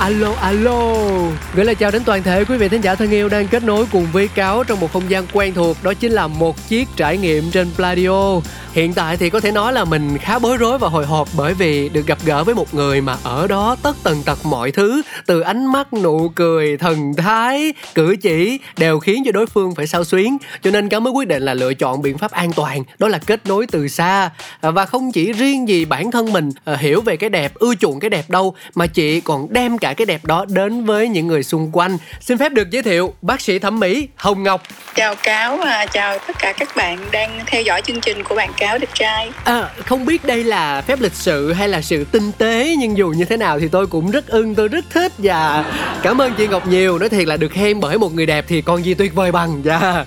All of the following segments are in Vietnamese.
Alo alo. Gửi lời chào đến toàn thể quý vị thính giả thân yêu đang kết nối cùng với Cáo trong một không gian quen thuộc Đó chính là một chiếc trải nghiệm trên Pladio. Hiện tại thì có thể nói là mình khá bối rối và hồi hộp bởi vì được gặp gỡ với một người mà ở đó tất tần tật mọi thứ từ ánh mắt, nụ cười, thần thái, cử chỉ đều khiến cho đối phương phải sao xuyến. Cho nên cáo mới quyết định là lựa chọn biện pháp an toàn đó là kết nối từ xa. Và không chỉ riêng gì bản thân mình ờ, hiểu về cái đẹp, ưa chuộng cái đẹp đâu mà chị còn đem cả cái đẹp đó đến với những người xung quanh. Xin phép được giới thiệu bác sĩ thẩm mỹ Hồng Ngọc. Chào Cáo và chào tất cả các bạn đang theo dõi chương trình của bạn cáo đẹp trai à, không biết đây là phép lịch sự hay là sự tinh tế nhưng dù như thế nào thì tôi cũng rất ưng tôi rất thích và cảm ơn chị ngọc nhiều nói thiệt là được khen bởi một người đẹp thì còn gì tuyệt vời bằng dạ yeah.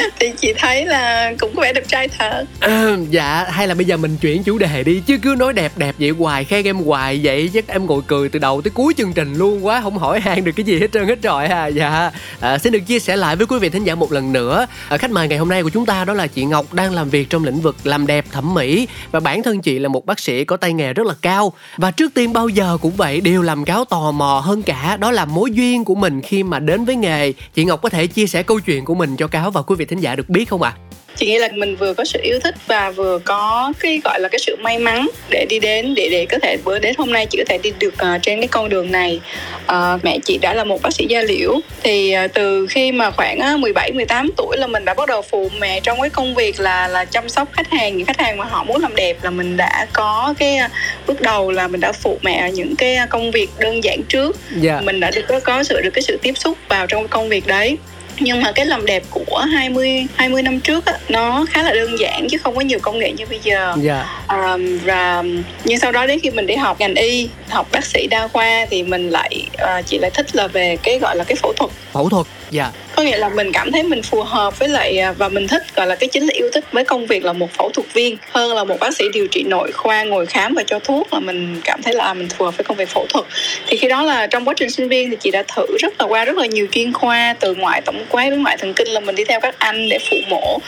thì chị thấy là cũng có vẻ đẹp trai thật à, dạ hay là bây giờ mình chuyển chủ đề đi chứ cứ nói đẹp đẹp vậy hoài khen em hoài vậy chắc em ngồi cười từ đầu tới cuối chương trình luôn quá không hỏi han được cái gì hết trơn hết trọi à dạ. À, xin được chia sẻ lại với quý vị thính giả một lần nữa. À, khách mời ngày hôm nay của chúng ta đó là chị ngọc đang làm việc trong lĩnh vực làm đẹp thẩm mỹ. Và bản thân chị là một bác sĩ có tay nghề rất là cao. Và trước tiên bao giờ cũng vậy đều làm cáo tò mò hơn cả. Đó là mối duyên của mình khi mà đến với nghề. Chị ngọc có thể chia sẻ câu chuyện của mình cho cáo và quý vị thính giả được biết không ạ? à? Chị nghĩ là mình vừa có sự yêu thích và vừa có cái gọi là cái sự may mắn để đi đến để để có thể bữa đến hôm nay chị có thể đi được uh, trên cái con đường này uh, mẹ chị đã là một bác sĩ da liễu thì uh, từ khi mà khoảng uh, 17 18 tuổi là mình đã bắt đầu phụ mẹ trong cái công việc là là chăm sóc khách hàng những khách hàng mà họ muốn làm đẹp là mình đã có cái uh, bước đầu là mình đã phụ mẹ những cái công việc đơn giản trước yeah. Dạ. mình đã được có, có sự được cái sự tiếp xúc vào trong công việc đấy nhưng mà cái làm đẹp của 20 20 năm trước á, nó khá là đơn giản chứ không có nhiều công nghệ như bây giờ. Yeah. Dạ. À, và nhưng sau đó đến khi mình đi học ngành y, học bác sĩ đa khoa thì mình lại à, chị lại thích là về cái gọi là cái phẫu thuật. Phẫu thuật. Dạ. Yeah có nghĩa là mình cảm thấy mình phù hợp với lại à, và mình thích gọi là cái chính là yêu thích với công việc là một phẫu thuật viên hơn là một bác sĩ điều trị nội khoa ngồi khám và cho thuốc là mình cảm thấy là à, mình phù hợp với công việc phẫu thuật. Thì khi đó là trong quá trình sinh viên thì chị đã thử rất là qua rất là nhiều chuyên khoa từ ngoại tổng quát đến ngoại thần kinh là mình đi theo các anh để phụ mổ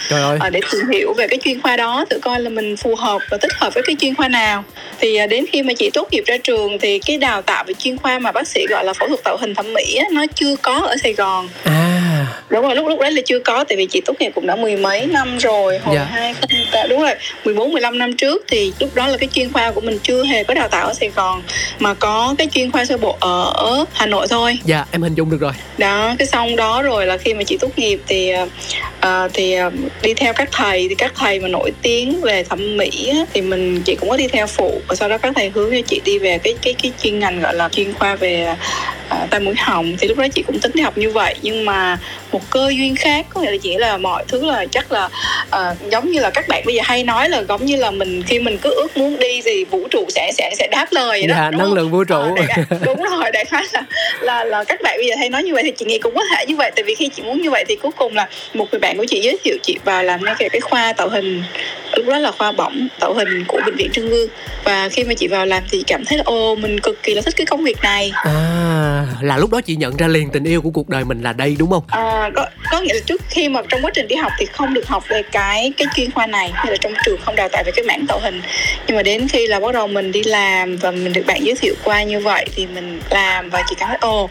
à, để tìm hiểu về cái chuyên khoa đó thử coi là mình phù hợp và thích hợp với cái chuyên khoa nào. Thì à, đến khi mà chị tốt nghiệp ra trường thì cái đào tạo về chuyên khoa mà bác sĩ gọi là phẫu thuật tạo hình thẩm mỹ nó chưa có ở Sài Gòn. À đúng rồi lúc lúc đấy là chưa có tại vì chị tốt nghiệp cũng đã mười mấy năm rồi hồi dạ. hai đúng rồi 14 15 năm trước thì lúc đó là cái chuyên khoa của mình chưa hề có đào tạo ở Sài Gòn mà có cái chuyên khoa sơ bộ ở Hà Nội thôi dạ em hình dung được rồi đó cái xong đó rồi là khi mà chị tốt nghiệp thì uh, thì uh, đi theo các thầy thì các thầy mà nổi tiếng về thẩm mỹ thì mình chị cũng có đi theo phụ. Và sau đó các thầy hướng cho chị đi về cái cái cái chuyên ngành gọi là chuyên khoa về uh, tai mũi họng. Thì lúc đó chị cũng tính đi học như vậy. Nhưng mà một cơ duyên khác có nghĩa là chỉ là mọi thứ là chắc là uh, giống như là các bạn bây giờ hay nói là giống như là mình khi mình cứ ước muốn đi thì vũ trụ sẽ sẽ sẽ đáp lời vậy đó dạ, năng lượng vũ trụ. À, đại, đúng rồi đại khái là, là là các bạn bây giờ hay nói như vậy thì chị nghĩ cũng có thể như vậy. Tại vì khi chị muốn như vậy thì cuối cùng là một người bạn của chị giới thiệu chị vào làm ngay cái khoa tạo hình. Lúc đó là khoa bỏng tạo hình của bệnh viện trưng vương và khi mà chị vào làm thì cảm thấy là ô mình cực kỳ là thích cái công việc này. À là lúc đó chị nhận ra liền tình yêu của cuộc đời mình là đây đúng không? À, có, có nghĩa là trước khi mà trong quá trình đi học thì không được học về cái cái chuyên khoa này hay là trong trường không đào tạo về cái mảng tạo hình. Nhưng mà đến khi là bắt đầu mình đi làm và mình được bạn giới thiệu qua như vậy thì mình làm và chị cảm thấy ồ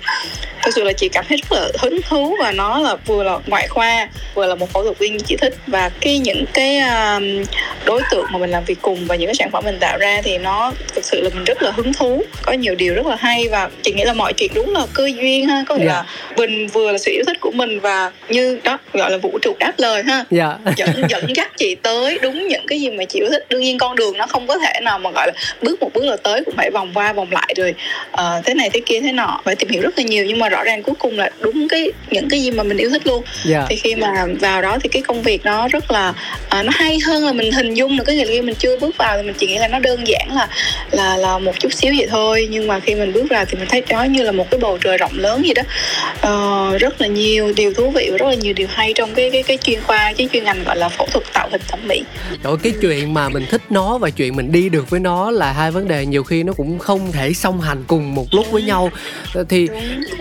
thực sự là chị cảm thấy rất là hứng thú và nó là vừa là ngoại khoa vừa là một phẫu thuật viên như chị thích và cái những cái um, đối tượng mà mình làm việc cùng và những cái sản phẩm mình tạo ra thì nó thực sự là mình rất là hứng thú có nhiều điều rất là hay và chị nghĩ là mọi chuyện đúng là cơ duyên ha có nghĩa yeah. Dạ. là mình vừa là sự yêu thích của mình và như đó gọi là vũ trụ đáp lời ha yeah. Dạ. dẫn dẫn dắt chị tới đúng những cái gì mà chị yêu thích đương nhiên con đường nó không có thể nào mà gọi là bước một bước là tới cũng phải vòng qua vòng lại rồi uh, thế này thế kia thế nọ phải tìm hiểu rất là nhiều nhưng mà rõ ràng cuối cùng là đúng cái những cái gì mà mình yêu thích luôn. Dạ. Thì khi mà vào đó thì cái công việc nó rất là à, nó hay hơn là mình hình dung được. Cái khi mình chưa bước vào thì mình chỉ nghĩ là nó đơn giản là là là một chút xíu vậy thôi. Nhưng mà khi mình bước vào thì mình thấy đó như là một cái bầu trời rộng lớn gì đó. Ờ, rất là nhiều điều thú vị và rất là nhiều điều hay trong cái cái cái chuyên khoa cái chuyên ngành gọi là phẫu thuật tạo hình thẩm mỹ. Ơi, cái chuyện mà mình thích nó và chuyện mình đi được với nó là hai vấn đề nhiều khi nó cũng không thể song hành cùng một lúc với nhau. Thì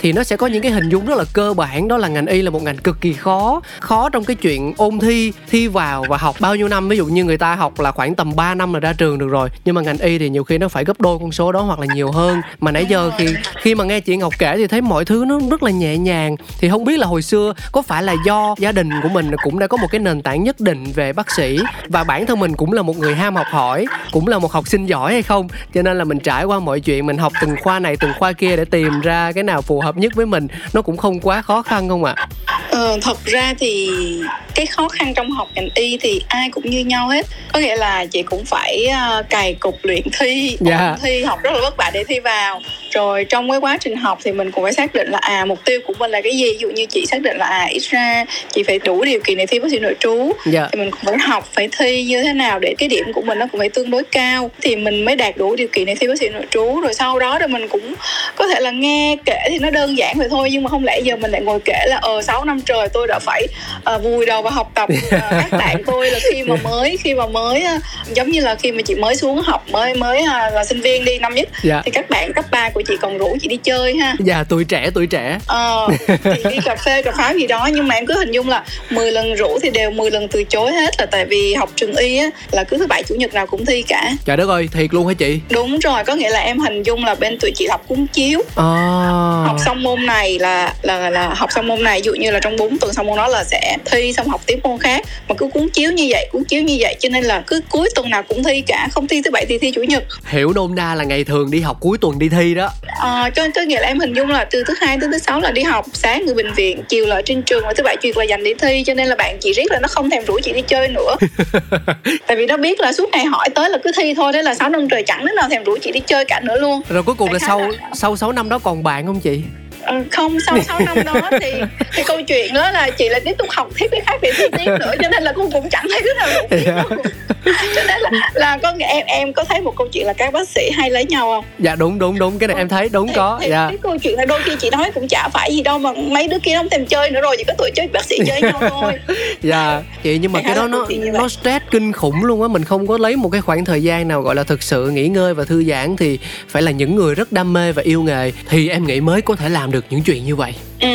thì nó sẽ có những cái hình dung rất là cơ bản, đó là ngành y là một ngành cực kỳ khó. Khó trong cái chuyện ôn thi thi vào và học bao nhiêu năm. Ví dụ như người ta học là khoảng tầm 3 năm là ra trường được rồi. Nhưng mà ngành y thì nhiều khi nó phải gấp đôi con số đó hoặc là nhiều hơn. Mà nãy giờ khi khi mà nghe chị Ngọc kể thì thấy mọi thứ nó rất là nhẹ nhàng. Thì không biết là hồi xưa có phải là do gia đình của mình cũng đã có một cái nền tảng nhất định về bác sĩ? Và bản thân mình cũng là một người ham học hỏi, cũng là một học sinh giỏi hay không? Cho nên là mình trải qua mọi chuyện, mình học từng khoa này, từng khoa kia để tìm ra cái nào phù hợp nhất với mình nó cũng không quá khó khăn không ạ? Ờ, thật ra thì cái khó khăn trong học ngành y thì ai cũng như nhau hết. Có nghĩa là chị cũng phải uh, cày cục luyện thi Dạ. ôn thi học rất là vất vả để thi vào rồi trong cái quá trình học thì mình cũng phải xác định là à mục tiêu của mình là cái gì? Ví dụ như chị xác định là à ít ra chị phải đủ điều kiện để thi bác sĩ nội trú. Dạ. Thì mình cũng phải học phải thi như thế nào để cái điểm của mình nó cũng phải tương đối cao. Thì mình mới đạt đủ điều kiện để thi bác sĩ nội trú. Rồi sau đó rồi mình cũng có thể là nghe kể thì nó đơn giản vậy thôi. Nhưng mà không lẽ giờ mình lại ngồi kể là ờ 6 năm trời tôi đã phải uh, vùi đầu vào học tập uh, các bạn tôi là khi mà mới khi mà mới uh, giống như là khi mà chị mới xuống học mới mới uh, là sinh viên đi năm nhất. Dạ. Thì các bạn cấp 3 của chị còn rủ chị đi chơi ha. Dạ tuổi trẻ tuổi trẻ. Ờ, thì đi cà phê cà pháo gì đó nhưng mà em cứ hình dung là 10 lần rủ thì đều 10 lần từ chối hết là tại vì học trường y á là cứ thứ bảy chủ nhật nào cũng thi cả. Trời đất ơi thiệt luôn hả chị? Đúng rồi có nghĩa là em hình dung là bên tụi chị học cuốn chiếu. À học xong môn này là là là học xong môn này dụ như là trong 4 tuần xong môn đó là sẽ thi xong học tiếp môn khác mà cứ cuốn chiếu như vậy cuốn chiếu như vậy cho nên là cứ cuối tuần nào cũng thi cả không thi thứ bảy thì thi chủ nhật. Hiểu nôm na là ngày thường đi học cuối tuần đi thi đó Ờ, cho có nghĩa là em hình dung là từ thứ hai tới thứ sáu là đi học sáng ở bệnh viện chiều là ở trên trường và thứ bảy nhật là dành để thi cho nên là bạn chị riết là nó không thèm rủ chị đi chơi nữa. Tại vì nó biết là suốt ngày hỏi tới là cứ thi thôi thế là sáu năm trời chẳng đứa nào thèm rủ chị đi chơi cả nữa luôn. Rồi cuối cùng là sau là- sau 6 năm đó còn bạn không chị không sau 6 năm đó thì thì câu chuyện đó là chị lại tiếp tục học tiếp cái khác để thi tiếp nữa cho nên là cô cũng chẳng thấy đứa nào rủ tiếp luôn. cho nên là là có nghĩa em em có thấy một câu chuyện là các bác sĩ hay lấy nhau không? Dạ đúng đúng đúng cái này em thấy đúng thì, có thì dạ. cái câu chuyện là đôi khi chị nói cũng chả phải gì đâu mà mấy đứa kia không thèm chơi nữa rồi chỉ có tuổi chơi bác sĩ chơi nhau thôi. Dạ chị nhưng mà Đại cái đó là nó nó stress kinh khủng luôn á mình không có lấy một cái khoảng thời gian nào gọi là thực sự nghỉ ngơi và thư giãn thì phải là những người rất đam mê và yêu nghề. Thì em nghĩ mới có thể làm được được những chuyện như vậy? Ừ,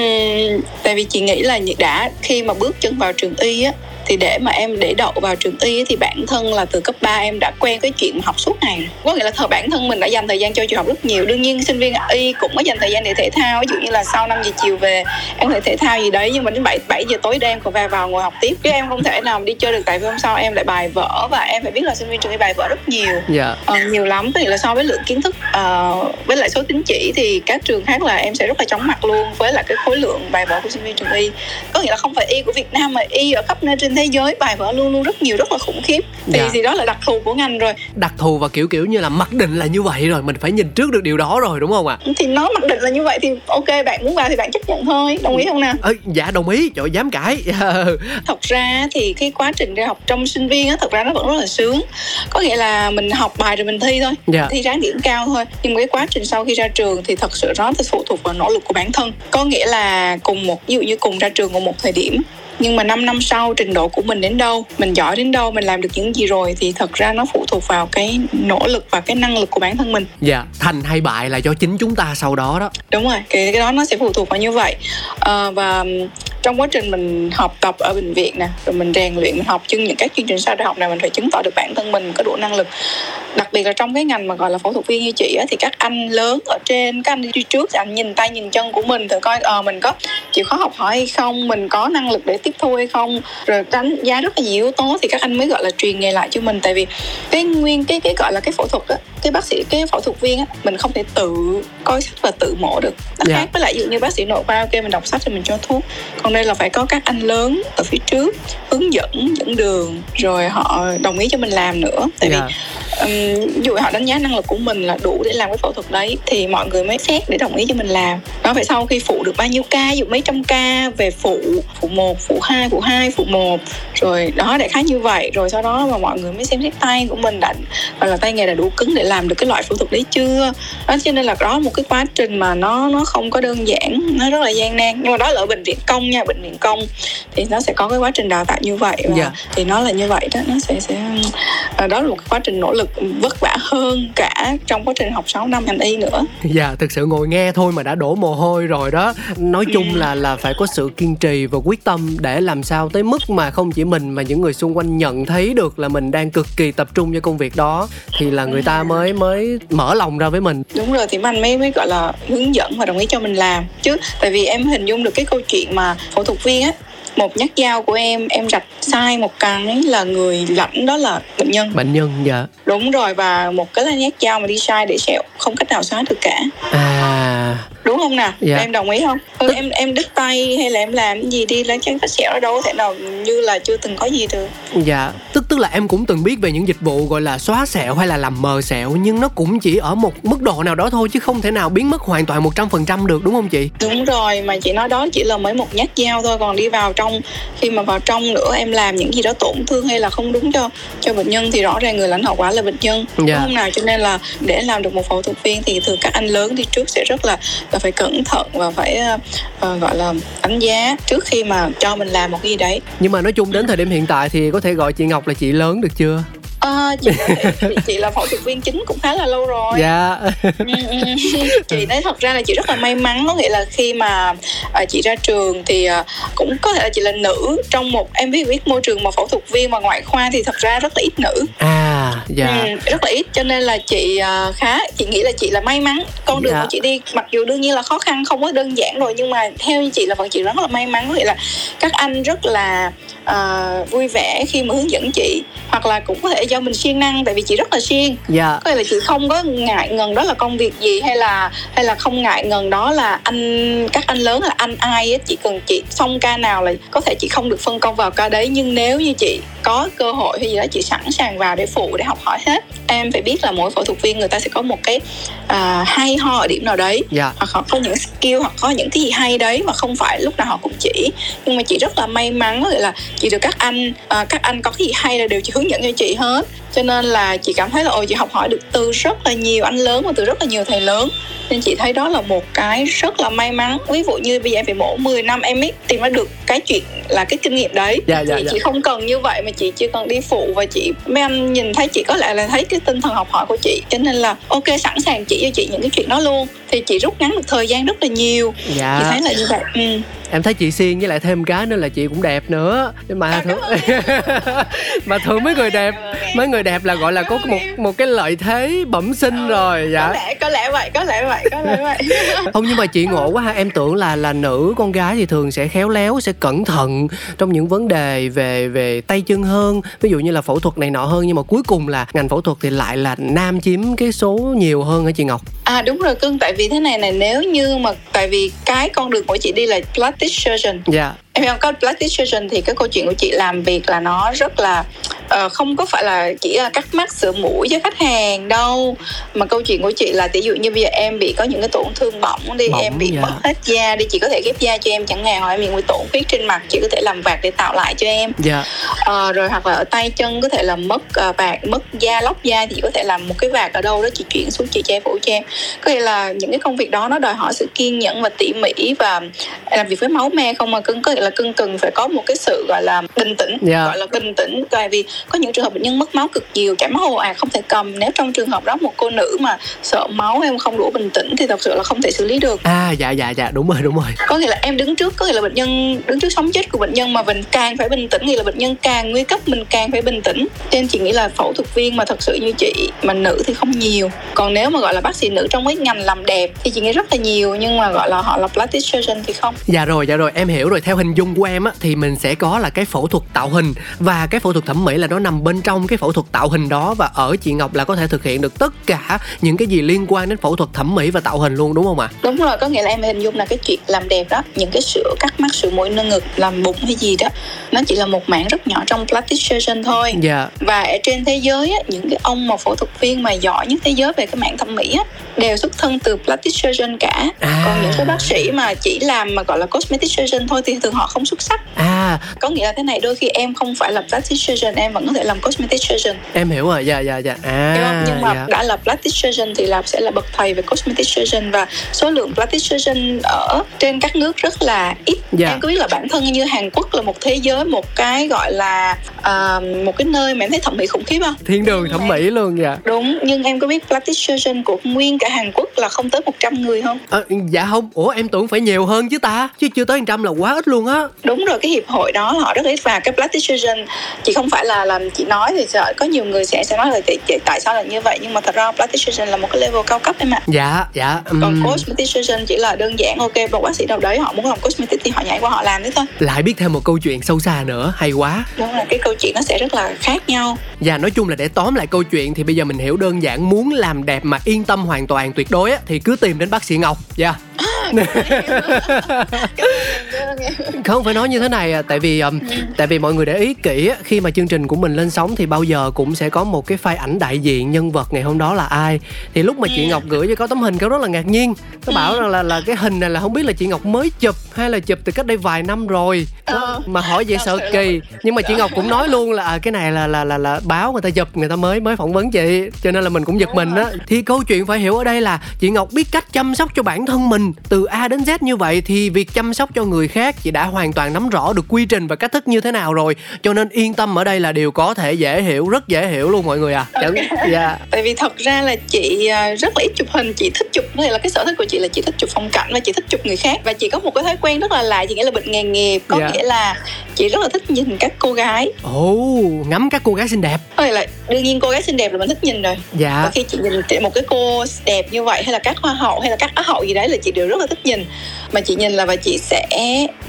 tại vì chị nghĩ là đã khi mà bước chân vào trường y á thì để mà em để đậu vào trường y thì bản thân là từ cấp 3 em đã quen cái chuyện học suốt ngày có nghĩa là thời bản thân mình đã dành thời gian cho trường học rất nhiều. Đương nhiên sinh viên y cũng có dành thời gian để thể thao. Ví dụ như là sau 5 giờ chiều về em thể thể thao gì đấy nhưng mà đến 7 7 giờ tối đêm còn về vào ngồi học tiếp. Chứ em không thể nào đi chơi được tại vì hôm sau em lại bài vở và em phải biết là sinh viên trường y bài vở rất nhiều. Dạ. Ờ, nhiều lắm. Có nghĩa là so với lượng kiến thức ờ, với lại số tín chỉ thì các trường khác là em sẽ rất là chóng mặt luôn với lại cái khối lượng bài vở của sinh viên trường y. Có nghĩa là không phải y của Việt Nam mà y ở khắp nơi trên thế giới bài vở luôn luôn rất nhiều rất là khủng khiếp. Thì Dạ. thì đó là đặc thù của ngành rồi. Đặc thù và kiểu kiểu như là mặc định là như vậy rồi mình phải nhìn trước được điều đó rồi đúng không ạ? Thì nó mặc định là như vậy thì ok bạn muốn vào thì bạn chấp nhận thôi đồng ý không nào? Ơ, dạ đồng ý trời ơi, dám cãi. Thật ra thì cái quá trình đi học trong sinh viên á thật ra nó vẫn rất là sướng. Có nghĩa là mình học bài rồi mình thi thôi dạ. thi ráng điểm cao thôi. Nhưng mà cái quá trình sau khi ra trường thì thật sự nó phụ thuộc vào nỗ lực của bản thân. Có nghĩa là cùng một ví dụ như cùng ra trường cùng một thời điểm nhưng mà 5 năm sau trình độ của mình đến đâu mình giỏi đến đâu mình làm được những gì rồi thì thật ra nó phụ thuộc vào cái nỗ lực và cái năng lực của bản thân mình. Dạ thành hay bại là do chính chúng ta sau đó đó. Đúng rồi cái cái đó nó sẽ phụ thuộc vào như vậy. Ờ, và trong quá trình mình học tập ở bệnh viện nè rồi mình rèn luyện mình học chương những các chương trình sau đại học này mình phải chứng tỏ được bản thân mình có đủ năng lực. Đặc biệt là trong cái ngành mà gọi là phẫu thuật viên như chị á thì các anh lớn ở trên các anh đi trước thì anh nhìn tay nhìn chân của mình thử coi ờ mình có chịu khó học hỏi hay không mình có năng lực để tiếp thu hay không rồi đánh giá rất là nhiều yếu tố thì các anh mới gọi là truyền nghề lại cho mình. Tại vì cái nguyên cái cái gọi là cái phẫu thuật á cái bác sĩ cái phẫu thuật viên á mình không thể tự coi sách và tự mổ được. Nó Dạ. khác với lại ví dụ như bác sĩ nội khoa ok mình đọc sách rồi mình cho thuốc. Còn đây là phải có các anh lớn ở phía trước hướng dẫn dẫn đường rồi họ đồng ý cho mình làm nữa. Tại Dạ. vì um, dụ họ đánh giá năng lực của mình là đủ để làm cái phẫu thuật đấy thì mọi người mới xét để đồng ý cho mình làm. Nó phải sau khi phụ được bao nhiêu ca dụ mấy trăm ca về phụ phụ một phụ hai phụ hai phụ một rồi đó đại khái như vậy. Rồi sau đó mà mọi người mới xem xét tay của mình đã hoặc là tay nghề đã đủ cứng để làm được cái loại phẫu thuật đấy chưa? Đó cho nên là đó một cái quá trình mà nó nó không có đơn giản nó rất là gian nan. Nhưng mà đó là ở bệnh viện công nha bệnh viện công thì nó sẽ có cái quá trình đào tạo như vậy và yeah. Dạ. thì nó là như vậy đó nó sẽ sẽ à, đó là một cái quá trình nỗ lực vất vả hơn cả trong quá trình học 6 năm ngành y nữa dạ yeah, thực sự ngồi nghe thôi mà đã đổ mồ hôi rồi đó nói chung ừ. là là phải có sự kiên trì và quyết tâm để làm sao tới mức mà không chỉ mình mà những người xung quanh nhận thấy được là mình đang cực kỳ tập trung cho công việc đó thì là người ta mới mới mở lòng ra với mình đúng rồi thì anh mới mới gọi là hướng dẫn và đồng ý cho mình làm chứ tại vì em hình dung được cái câu chuyện mà phẫu thuật viên á một nhát dao của em em rạch sai một cái là người lãnh đó là bệnh nhân. Bệnh nhân dạ. Đúng rồi và một cái là nhát dao mà đi sai để sẹo không cách nào xóa được cả. À. Đúng không nào? Dạ. em đồng ý không? Ừ, em em đứt tay hay là em làm gì đi lá chắn vết sẹo đâu có thể nào như là chưa từng có gì được. Dạ. Tức tức là em cũng từng biết về những dịch vụ gọi là xóa sẹo hay là làm mờ sẹo nhưng nó cũng chỉ ở một mức độ nào đó thôi chứ không thể nào biến mất hoàn toàn một trăm phần trăm được đúng không chị? Đúng rồi mà chị nói đó chỉ là mới một nhát dao thôi còn đi vào trong khi mà vào trong nữa em làm những gì đó tổn thương hay là không đúng cho cho bệnh nhân thì rõ ràng người lãnh hậu quả là bệnh nhân. Dạ. đúng không nào? Cho nên là để làm được một phẫu thuật viên thì thường các anh lớn thì trước sẽ rất là là phải cẩn thận và phải uh, gọi là đánh giá trước khi mà cho mình làm một cái gì đấy. Nhưng mà nói chung đến thời điểm hiện tại thì có thể gọi chị Ngọc là chị lớn được chưa À, chị, chị, chị là phẫu thuật viên chính cũng khá là lâu rồi. Dạ. Ừ, ừ, chị nói thật ra là chị rất là may mắn có nghĩa là khi mà à, chị ra trường thì à, cũng có thể là chị là nữ trong một em biết biết môi trường mà phẫu thuật viên và ngoại khoa thì thật ra rất là ít nữ. À dạ. Ừ, rất là ít cho nên là chị à, khá chị nghĩ là chị là may mắn. Con đường dạ. của chị đi mặc dù đương nhiên là khó khăn không có đơn giản rồi nhưng mà theo như chị là vẫn chị rất là may mắn. Có nghĩa là các anh rất là uh, vui vẻ khi mà hướng dẫn chị hoặc là cũng có thể do mình siêng năng tại vì chị rất là siêng. Dạ. có nghĩa là chị không có ngại ngần đó là công việc gì hay là hay là không ngại ngần đó là anh các anh lớn là anh ai á. Chỉ cần chị xong ca nào là có thể chị không được phân công vào ca đấy nhưng nếu như chị có cơ hội hay gì đó chị sẵn sàng vào để phụ để học hỏi hết. Em phải biết là mỗi phẫu thuật viên người ta sẽ có một cái uh, hay ho ở điểm nào đấy. Yeah. hoặc họ có những skill hoặc có những cái gì hay đấy mà không phải lúc nào họ cũng chỉ. Nhưng mà chị rất là may mắn là chị được các anh uh, các anh có cái gì hay là đều chị hướng dẫn cho chị hết out. Cho nên là chị cảm thấy là ôi chị học hỏi được từ rất là nhiều anh lớn và từ rất là nhiều thầy lớn. Nên chị thấy đó là một cái rất là may mắn. Ví dụ như bây giờ em phải mổ 10 năm em mới tìm ra được cái chuyện là cái kinh nghiệm đấy. Dạ, dạ, chị dạ. chị không cần như vậy mà chị chỉ cần đi phụ và chị mấy anh nhìn thấy chị có lẽ là thấy cái tinh thần học hỏi của chị. Cho nên là ok sẵn sàng chỉ cho chị những cái chuyện đó luôn. Thì chị rút ngắn được thời gian rất là nhiều. Dạ. chị thấy là như vậy. Ừ. Em thấy chị xiên với lại thêm cái nữa là chị cũng đẹp nữa. Nhưng mà thường mà thường mấy người đẹp mấy người đẹp là gọi là có một một cái lợi thế bẩm sinh rồi dạ. có lẽ có lẽ vậy có lẽ vậy có lẽ vậy. Không nhưng mà chị ngộ quá ha. Em tưởng là là nữ con gái thì thường sẽ khéo léo sẽ cẩn thận trong những vấn đề về về tay chân hơn. Ví dụ như là phẫu thuật này nọ hơn nhưng mà cuối cùng là ngành phẫu thuật thì lại là nam chiếm cái số nhiều hơn hả chị ngọc? À đúng rồi cưng. Tại vì thế này này nếu như mà tại vì cái con đường của chị đi là plastic surgeon. Dạ. yeah em không có plastic surgeon thì cái câu chuyện của chị làm việc là nó rất là uh, không có phải là chỉ là cắt mắt sửa mũi cho khách hàng đâu mà câu chuyện của chị là ví dụ như bây giờ em bị có những cái tổn thương bỏng đi bỏng, em bị dạ. mất hết da đi chị có thể ghép da cho em chẳng hạn hoặc em bị tổn huyết trên mặt chị có thể làm vạt để tạo lại cho em dạ. uh, rồi hoặc là ở tay chân có thể là mất uh, vạt mất da lóc da thì chị có thể làm một cái vạt ở đâu đó chị chuyển xuống chị che phủ cho em có nghĩa là những cái công việc đó nó đòi hỏi sự kiên nhẫn và tỉ mỉ và làm việc với máu me không mà cưng có là cưng cần phải có một cái sự gọi là bình tĩnh yeah. Dạ. gọi là bình tĩnh. Tại vì có những trường hợp bệnh nhân mất máu cực nhiều chảy máu ồ ạt không thể cầm. Nếu trong trường hợp đó một cô nữ mà sợ máu em không đủ bình tĩnh thì thật sự là không thể xử lý được. À dạ dạ dạ đúng rồi đúng rồi. Có nghĩa là em đứng trước có nghĩa là bệnh nhân đứng trước sống chết của bệnh nhân mà mình càng phải bình tĩnh nghĩa là bệnh nhân càng nguy cấp mình càng phải bình tĩnh. Nên chị nghĩ là phẫu thuật viên mà thật sự như chị mà nữ thì không nhiều. Còn nếu mà gọi là bác sĩ nữ trong cái ngành làm đẹp thì chị nghĩ rất là nhiều nhưng mà gọi là họ là plastic surgeon thì không. Dạ rồi dạ rồi em hiểu rồi. Theo hình dung của em á thì mình sẽ có là cái phẫu thuật tạo hình và cái phẫu thuật thẩm mỹ là nó nằm bên trong cái phẫu thuật tạo hình đó và ở chị Ngọc là có thể thực hiện được tất cả những cái gì liên quan đến phẫu thuật thẩm mỹ và tạo hình luôn đúng không ạ? đúng rồi có nghĩa là em hình dung là cái chuyện làm đẹp đó những cái sữa cắt mắt sữa mũi nâng ngực làm bụng hay gì đó nó chỉ là một mảng rất nhỏ trong plastic surgeon thôi Dạ. và ở trên thế giới á, những cái ông mà phẫu thuật viên mà giỏi nhất thế giới về cái mảng thẩm mỹ á, đều xuất thân từ plastic surgeon cả À. còn những cái bác sĩ mà chỉ làm mà gọi là cosmetic surgeon thôi thì thường họ không xuất sắc À, có nghĩa là thế này đôi khi em không phải là plastic surgeon em vẫn có thể làm cosmetic surgeon em hiểu rồi. Dạ dạ dạ. À. không nhưng mà dạ. đã là plastic surgeon thì là sẽ là bậc thầy về cosmetic surgeon và số lượng plastic surgeon ở trên các nước rất là ít Dạ. em có biết là bản thân như Hàn Quốc là một thế giới một cái gọi là à, một cái nơi mà em thấy thẩm mỹ khủng khiếp không Thiên đường thẩm mỹ luôn dạ. đúng nhưng em có biết plastic surgeon của nguyên cả Hàn Quốc là không tới 100 người không À, dạ không. Ủa em tưởng phải nhiều hơn chứ ta. Chứ chưa tới 100 là quá ít luôn á. Đúng rồi cái hiệp hội đó họ rất ít và cái plastic surgeon chỉ không phải là làm chị nói thì sợ có nhiều người sẽ sẽ nói là tại, tại- tại sao là như vậy. Nhưng mà thật ra plastic surgeon là một cái level cao cấp em ạ. Dạ dạ. còn ừm. cosmetic surgeon chỉ là đơn giản ok một bác sĩ nào đấy họ muốn làm cosmetic thì họ nhảy qua họ làm đấy thôi. Lại biết thêm một câu chuyện sâu xa nữa hay quá. Đúng là cái câu chuyện nó sẽ rất là khác nhau. Và nói chung là để tóm lại câu chuyện thì bây giờ mình hiểu đơn giản muốn làm đẹp mà yên tâm hoàn toàn tuyệt đối á, thì cứ tìm đến bác sĩ ngọc dạ không phải nói như thế này à, tại vì um, tại vì mọi người để ý kỹ khi mà chương trình của mình lên sóng thì bao giờ cũng sẽ có một cái file ảnh đại diện nhân vật ngày hôm đó là ai. Thì lúc mà chị ngọc gửi cho có tấm hình cáo rất là ngạc nhiên. Nó bảo rằng là là cái hình này là không biết là chị ngọc mới chụp hay là chụp từ cách đây vài năm rồi. Ờ. mà hỏi vậy sợ kỳ. nhưng mà chị ngọc cũng nói luôn là à, cái này là là là là báo người ta chụp người ta mới mới phỏng vấn chị. Cho nên là mình cũng giật mình á. Thì câu chuyện phải hiểu ở đây là chị ngọc biết cách chăm sóc cho bản thân mình từ a đến z như vậy thì việc chăm sóc cho người khác chị đã hoàn toàn nắm rõ được quy trình và cách thức như thế nào rồi. Cho nên yên tâm ở đây là điều có thể dễ hiểu rất dễ hiểu luôn mọi người à Chẳng- dạ. Tại vì thật ra là chị à, rất là ít chụp hình. Chị thích chụp thể là cái sở thích của chị là chị thích chụp phong cảnh và chị thích chụp người khác. Và chị có một cái thói quen rất là lạ chị nghĩa là bệnh nghề nghiệp. Có Dạ. nghĩa là chị rất là thích nhìn các cô gái. Ồ ngắm các cô gái xinh đẹp. Nghĩa là đương nhiên cô gái xinh đẹp là mình thích nhìn rồi. Và dạ khi chị nhìn một cái cô đẹp như vậy hay là các hoa hậu hay là các á hậu gì đấy là chị đều rất là thích nhìn mà chị nhìn là và chị sẽ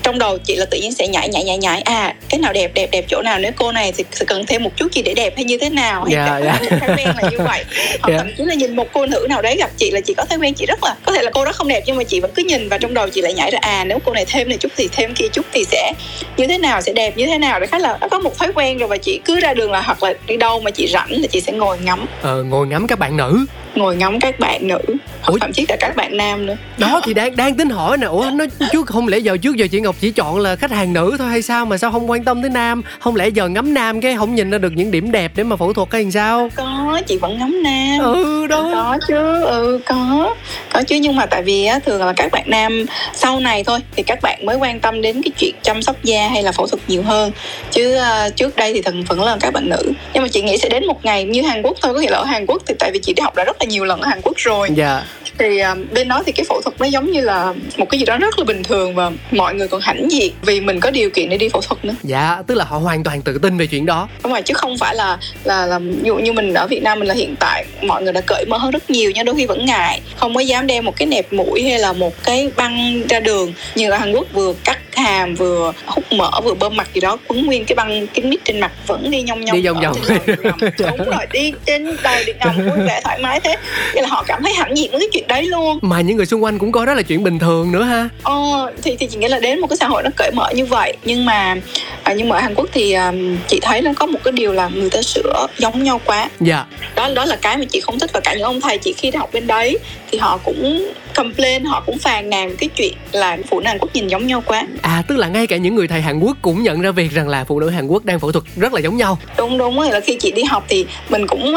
trong đầu chị là tự nhiên sẽ nhảy nhảy nhảy nhảy. À cái nào đẹp đẹp đẹp chỗ nào? Nếu cô này thì sẽ cần thêm một chút gì để đẹp hay như thế nào? Hay dạ. một thói quen là như vậy. Hoặc Dạ. thậm chí là nhìn một cô nữ nào đấy gặp chị là chị có thói quen chị rất là có thể là cô đó không đẹp nhưng mà chị vẫn cứ nhìn và trong đầu chị lại nhảy ra à nếu cô này thêm này chút thì thêm kia chút thì sẽ như thế nào sẽ đẹp như thế nào? Để khá là có một thói quen rồi và chị cứ ra đường là hoặc là đi đâu mà chị rảnh là chị sẽ ngồi ngắm. Ờ, ngồi ngắm các bạn nữ ngồi ngắm các bạn nữ Ủa? thậm chí cả các bạn nam nữa. Đó thì đang đang tính hỏi nè. Ủa nó chứ không lẽ giờ trước giờ chị ngọc chỉ chọn là khách hàng nữ thôi hay sao mà sao không quan tâm tới nam? Không lẽ giờ ngắm nam cái không nhìn ra được những điểm đẹp để mà phẫu thuật hay làm sao? Có chị vẫn ngắm nam. Ừ đó. Có chứ ừ có. Có chứ nhưng mà tại vì á, thường là các bạn nam sau này thôi thì các bạn mới quan tâm đến cái chuyện chăm sóc da hay là phẫu thuật nhiều hơn. Chứ à, trước đây thì thần vẫn là các bạn nữ. Nhưng mà chị nghĩ sẽ đến một ngày như Hàn Quốc thôi có nghĩa là ở Hàn Quốc thì tại vì chị đi học đã rất là nhiều lần ở Hàn Quốc rồi. Dạ. Thì à, bên đó thì cái phẫu thuật nó giống như là một cái gì đó rất là bình thường và mọi người còn hãnh diện vì mình có điều kiện để đi phẫu thuật nữa. Dạ tức là họ hoàn toàn tự tin về chuyện đó. Đúng rồi chứ không phải là là là ví dụ như mình ở Việt Nam mình là hiện tại mọi người đã cởi mở hơn rất nhiều nhưng đôi khi vẫn ngại. Không có dám đem một cái nẹp mũi hay là một cái băng ra đường như ở Hàn Quốc vừa cắt hàm vừa hút mỡ vừa bơm mặt gì đó quấn nguyên cái băng kính mít trên mặt vẫn đi nhông nhông Đi vòng vòng. điện ngầm. đúng rồi đi trên đầu điện ngầm vui vẻ thoải mái thế nên là họ cảm thấy hãnh diện với cái chuyện đấy luôn. Mà những người xung quanh cũng coi đó là chuyện bình thường nữa ha. Ờ, thì thì chị nghĩ là đến một cái xã hội nó cởi mở như vậy. Nhưng mà à, nhưng mà ở Hàn Quốc thì à, chị thấy nó có một cái điều là người ta sửa giống nhau quá. Dạ. Đó đó là cái mà chị không thích và cả những ông thầy chị khi đi học bên đấy thì họ cũng complain họ cũng phàn nàn cái chuyện là phụ nữ Hàn Quốc nhìn giống nhau quá. À tức là ngay cả những người thầy Hàn Quốc cũng nhận ra việc rằng là phụ nữ Hàn Quốc đang phẫu thuật rất là giống nhau. Đúng đúng rồi là khi chị đi học thì mình cũng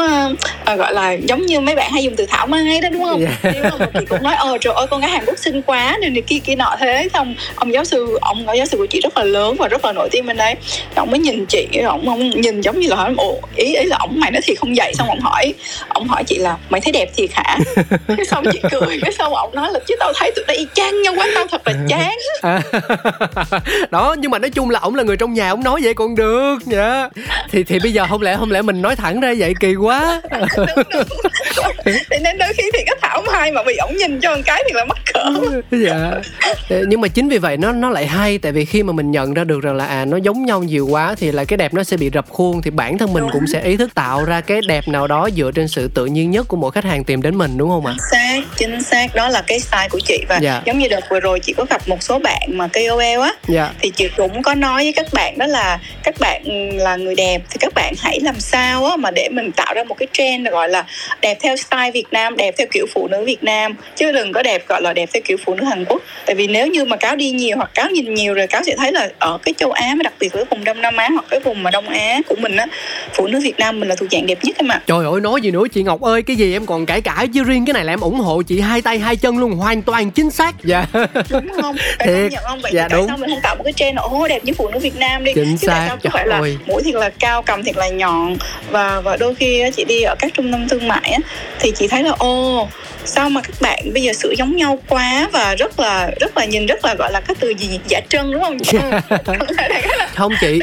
ờ, gọi là giống như mấy bạn hay dùng từ thảo mai đó đúng không? Dạ. nhưng mà chị cũng nói ờ trời ơi con gái Hàn Quốc xinh quá nên này kia kia nọ. Thế xong ông giáo sư ông giáo sư của chị rất là lớn và rất là nổi tiếng bên đấy. Ông mới nhìn chị ông ông nhìn giống như là hỏi ồ ý ý là ông mày nói thiệt không vậy? Xong ông hỏi ông hỏi chị là mày thấy đẹp thiệt hả? Cái xong chị cười cái xong ông nói là chứ tao thấy tụi y chang nhau quá tao thật là chán. À, đó nhưng mà nói chung là ổng là người trong nhà ổng nói vậy còn được dạ thì thì bây giờ không lẽ không lẽ mình nói thẳng ra vậy kỳ quá. Thì nên đôi khi thì cái thảo mai mà bị ổng nhìn cho một cái thì là mắc cỡ. Dạ. Nhưng mà chính vì vậy nó nó lại hay tại vì khi mà mình nhận ra được rằng là à nó giống nhau nhiều quá thì là cái đẹp nó sẽ bị rập khuôn thì bản thân mình cũng sẽ ý thức tạo ra cái đẹp nào đó dựa trên sự tự nhiên nhất của mỗi khách hàng tìm đến mình đúng không ạ? Chính xác, chính xác. Đó là cái style của chị và dạ. giống như đợt vừa rồi chị có gặp một số bạn mà KOL á dạ. thì chị cũng có nói với các bạn đó là các bạn là người đẹp thì các bạn hãy làm sao á mà để mình tạo ra một cái trend gọi là đẹp theo style Việt Nam, đẹp theo kiểu phụ nữ Việt Nam chứ đừng có đẹp gọi là đẹp theo kiểu phụ nữ Hàn Quốc. Tại vì nếu như mà cáo đi nhiều hoặc cáo nhìn nhiều rồi cáo sẽ thấy là ở cái châu Á đặc biệt là vùng Đông Nam Á hoặc cái vùng mà Đông Á của mình á phụ nữ Việt Nam mình là thuộc dạng đẹp nhất em ạ. Trời ơi nói gì nữa chị Ngọc ơi cái gì em còn cãi cãi chứ riêng cái này là em ủng hộ chị hai tay hai chân luôn hoàn toàn chính xác. Dạ. Đúng không? Phải Thiệt. nhận không? Vậy dạ, tại đúng. sao mình không tạo một cái trend ô đẹp như phụ nữ Việt Nam đi? Chính chứ xác sao phải là mũi thiệt là cao cầm thiệt là nhọn? Và và đôi khi chị đi ở các trung tâm thương mại á thì chị thấy là ô sao mà các bạn bây giờ sửa giống nhau quá và rất là rất là nhìn rất là gọi là cái từ gì giả trân đúng không? Không chị.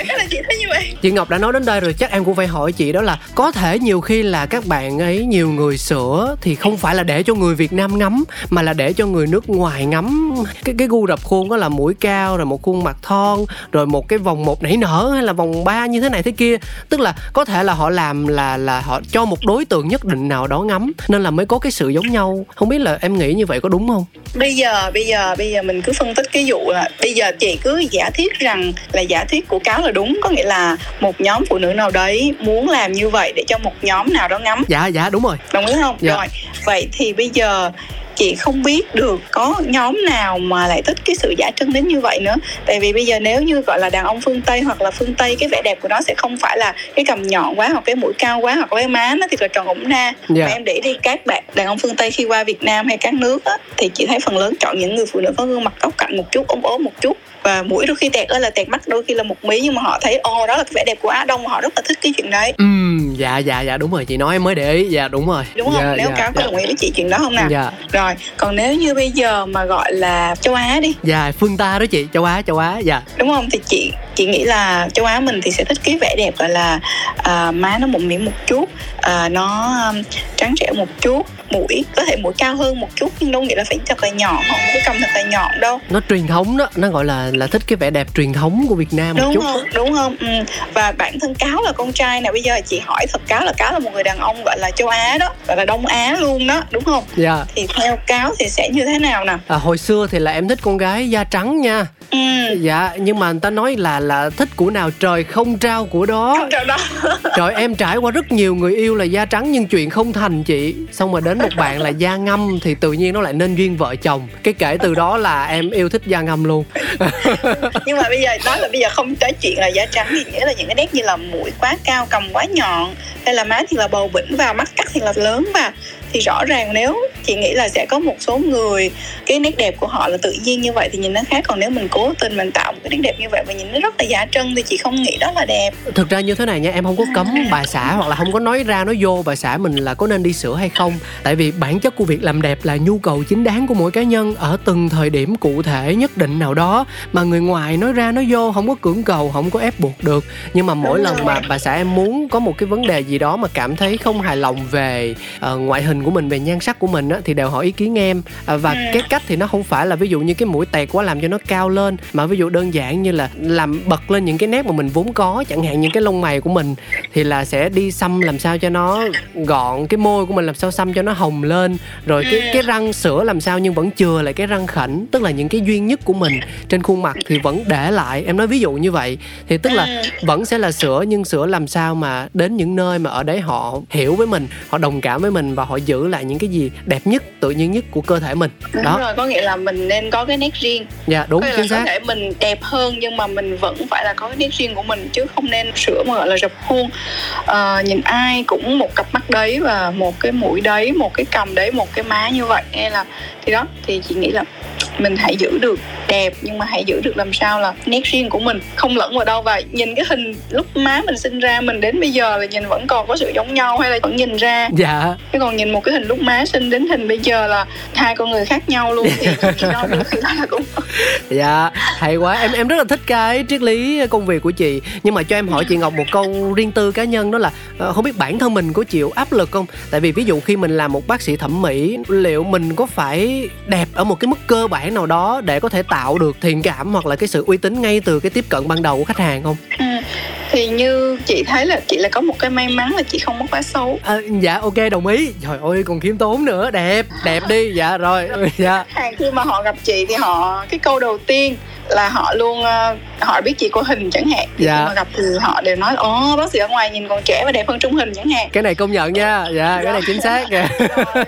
Chị Ngọc đã nói đến đây rồi chắc em cũng phải hỏi chị đó là có thể nhiều khi là các bạn ấy nhiều người sửa thì không phải là để cho người Việt Nam ngắm mà là để cho người nước ngoài ngắm. Cái cái gu rập khuôn đó là mũi cao rồi một khuôn mặt thon rồi một cái vòng một nảy nở hay là vòng ba như thế này thế kia. Tức là có thể là họ làm là là họ cho một đối tượng nhất định nào đó ngắm nên là mới có cái sự giống nhau không biết là em nghĩ như vậy có đúng không? Bây giờ bây giờ bây giờ mình cứ phân tích cái vụ là bây giờ chị cứ giả thiết rằng là giả thiết của cáo là đúng. Có nghĩa là một nhóm phụ nữ nào đấy muốn làm như vậy để cho một nhóm nào đó ngắm. Dạ dạ đúng rồi. Đồng ý không? Dạ. rồi vậy thì bây giờ chị không biết được có nhóm nào mà lại thích cái sự giả trân đến như vậy nữa tại vì bây giờ nếu như gọi là đàn ông phương tây hoặc là phương tây cái vẻ đẹp của nó sẽ không phải là cái cầm nhọn quá hoặc cái mũi cao quá hoặc cái má nó thì là tròn ủng na yeah. Dạ. mà em để đi các bạn đàn ông phương tây khi qua việt nam hay các nước á, thì chị thấy phần lớn chọn những người phụ nữ có gương mặt góc cạnh một chút ốm ốm một chút và mũi đôi khi tẹt là tẹt mắt đôi khi là một mí nhưng mà họ thấy ô đó là cái vẻ đẹp của á đông họ rất là thích cái chuyện đấy ừ dạ dạ dạ đúng rồi chị nói em mới để ý. Dạ đúng rồi. Đúng không? Dạ, nếu dạ, cáo có dạ. đồng ý với chị chuyện đó không nào? Dạ. rồi còn nếu như bây giờ mà gọi là châu á đi. Dạ phương ta đó chị châu á châu á dạ. Đúng không? Thì chị chị nghĩ là châu á mình thì sẽ thích cái vẻ đẹp gọi là uh, má nó mụn miệng một chút uh, nó um, trắng trẻo một chút mũi có thể mũi cao hơn một chút nhưng đâu nghĩa là phải thật là nhọn không cái cầm thật là nhọn đâu. Nó truyền thống đó nó gọi là là thích cái vẻ đẹp truyền thống của Việt Nam đúng một chút không? đúng không? Ừ. và bản thân cáo là con trai nè bây giờ chị hỏi thật cáo là cáo là một người đàn ông gọi là châu Á đó gọi là Đông Á luôn đó đúng không? Dạ. Yeah. thì theo cáo thì sẽ như thế nào nè? À, hồi xưa thì là em thích con gái da trắng nha ừ. dạ nhưng mà người ta nói là là thích của nào trời không trao của đó. Không trao đó. Trời em trải qua rất nhiều người yêu là da trắng nhưng chuyện không thành chị. Xong rồi đến một bạn là da ngâm thì tự nhiên nó lại nên duyên vợ chồng. Cái kể từ đó là em yêu thích da ngâm luôn. Nhưng mà bây giờ đó là bây giờ không tới chuyện là da trắng thì nghĩa là những cái nét như là mũi quá cao cầm quá nhọn hay là má thì là bầu bỉnh vào mắt cắt thì là lớn và thì rõ ràng nếu chị nghĩ là sẽ có một số người cái nét đẹp của họ là tự nhiên như vậy thì nhìn nó khác. Còn nếu mình cố tình mình tạo một cái nét đẹp như vậy và nhìn nó rất là giả trân thì chị không nghĩ đó là đẹp. Thực ra như thế này nha em không có cấm bà xã hoặc là không có nói ra nói vô bà xã mình là có nên đi sửa hay không. Tại vì bản chất của việc làm đẹp là nhu cầu chính đáng của mỗi cá nhân ở từng thời điểm cụ thể nhất định nào đó. Mà người ngoài nói ra nói vô không có cưỡng cầu không có ép buộc được. Nhưng mà mỗi lần mà bà xã em muốn có một cái vấn đề gì đó mà cảm thấy không hài lòng về uh, ngoại hình của mình về nhan sắc của mình á, thì đều hỏi ý kiến em à, và ừ. cái cách thì nó không phải là ví dụ như cái mũi tẹt quá làm cho nó cao lên mà ví dụ đơn giản như là làm bật lên những cái nét mà mình vốn có chẳng hạn những cái lông mày của mình thì là sẽ đi xăm làm sao cho nó gọn cái môi của mình làm sao xăm cho nó hồng lên rồi cái cái răng sữa làm sao nhưng vẫn chừa lại cái răng khảnh tức là những cái duy nhất của mình trên khuôn mặt thì vẫn để lại em nói ví dụ như vậy thì tức là ừ. vẫn sẽ là sữa nhưng sữa làm sao mà đến những nơi mà ở đấy họ hiểu với mình họ đồng cảm với mình và họ giữ lại những cái gì đẹp nhất tự nhiên nhất của cơ thể mình. Đúng đó. rồi có nghĩa là mình nên có cái nét riêng. Dạ đúng có chính xác có thể mình đẹp hơn nhưng mà mình vẫn phải là có cái nét riêng của mình chứ không nên sửa mà gọi là rập khuôn. À, nhìn ai cũng một cặp mắt đấy và một cái mũi đấy một cái cầm đấy một cái má như vậy hay là thì đó thì chị nghĩ là mình hãy giữ được đẹp nhưng mà hãy giữ được làm sao là nét riêng của mình không lẫn vào đâu. Và nhìn cái hình lúc má mình sinh ra mình đến bây giờ là nhìn vẫn còn có sự giống nhau hay là vẫn nhìn ra? Dạ. Chứ còn nhìn một cái hình lúc má sinh đến hình bây giờ là hai con người khác nhau luôn thì chị nói được khi đó là cũng dạ hay quá. Em em rất là thích cái triết lý công việc của chị. Nhưng mà cho em hỏi chị ngọc một câu riêng tư cá nhân đó là ờ, không biết bản thân mình có chịu áp lực không? Tại vì ví dụ khi mình làm một bác sĩ thẩm mỹ liệu mình có phải đẹp ở một cái mức cơ bản nào đó để có thể tạo được thiện cảm hoặc là cái sự uy tín ngay từ cái tiếp cận ban đầu của khách hàng không? Ừ. thì như chị thấy là chị là có một cái may mắn là chị không mất quá xấu. À, dạ ok đồng ý. Trời ơi còn khiêm tốn nữa. Đẹp đẹp đi. Dạ rồi dạ. Hàng khi mà họ gặp chị thì họ cái câu đầu tiên là họ luôn uh, họ biết chị có hình chẳng hạn. Dạ. mà gặp thì họ đều nói ồ bác sĩ ở ngoài nhìn còn trẻ và đẹp hơn trong hình chẳng hạn. Cái này công nhận nha. Dạ cái này chính xác kìa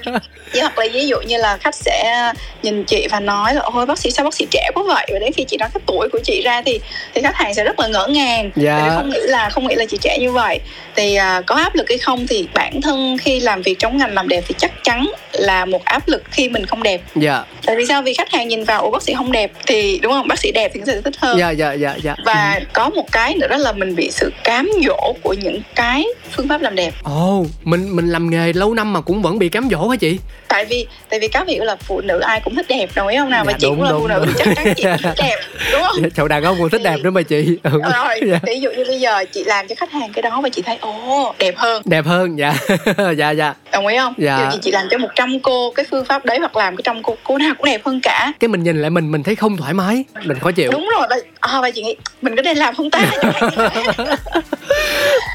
Chỉ hoặc là ví dụ như là khách sẽ nhìn chị và nói là ôi bác sĩ sao bác sĩ trẻ quá vậy? Và đến khi chị nói cái tuổi của chị ra thì thì khách hàng sẽ rất là ngỡ ngàng. Dạ. không nghĩ là không nghĩ là chị trẻ như vậy. Thì uh, có áp lực hay không thì bản thân khi làm việc trong ngành làm đẹp thì chắc chắn là một áp lực khi mình không đẹp. Dạ. Tại vì sao? Vì khách hàng nhìn vào ủa bác sĩ không đẹp. Thì đúng không? Bác sĩ đẹp thì sẽ thích hơn. Dạ dạ dạ dạ. Và ừ. có một cái nữa đó là mình bị sự cám dỗ của những cái phương pháp làm đẹp. Ồ oh, mình mình làm nghề lâu năm mà cũng vẫn bị cám dỗ hả chị? Tại vì tại vì cá hiểu là phụ nữ ai cũng thích đẹp đồng ý không nào? Dạ, và chị đúng, cũng là đúng, phụ nữ đúng. chắc chắn chị thích đẹp đúng không? Dạ, đàn ông cũng thích đẹp nữa mà chị. Ừ. rồi dạ. ví dụ như bây giờ chị làm cho khách hàng cái đó và chị thấy ồ đẹp hơn. Đẹp hơn dạ. Dạ dạ. Đồng ý không? Dạ. Ví dụ chị làm cho 100 cô cái phương pháp đấy hoặc làm cái trăm cô cô nào cũng đẹp hơn cả. Cái mình nhìn lại mình mình thấy không thoải mái mình khó chịu. Đúng rồi và, à, và chị nghĩ mình có nên làm không ta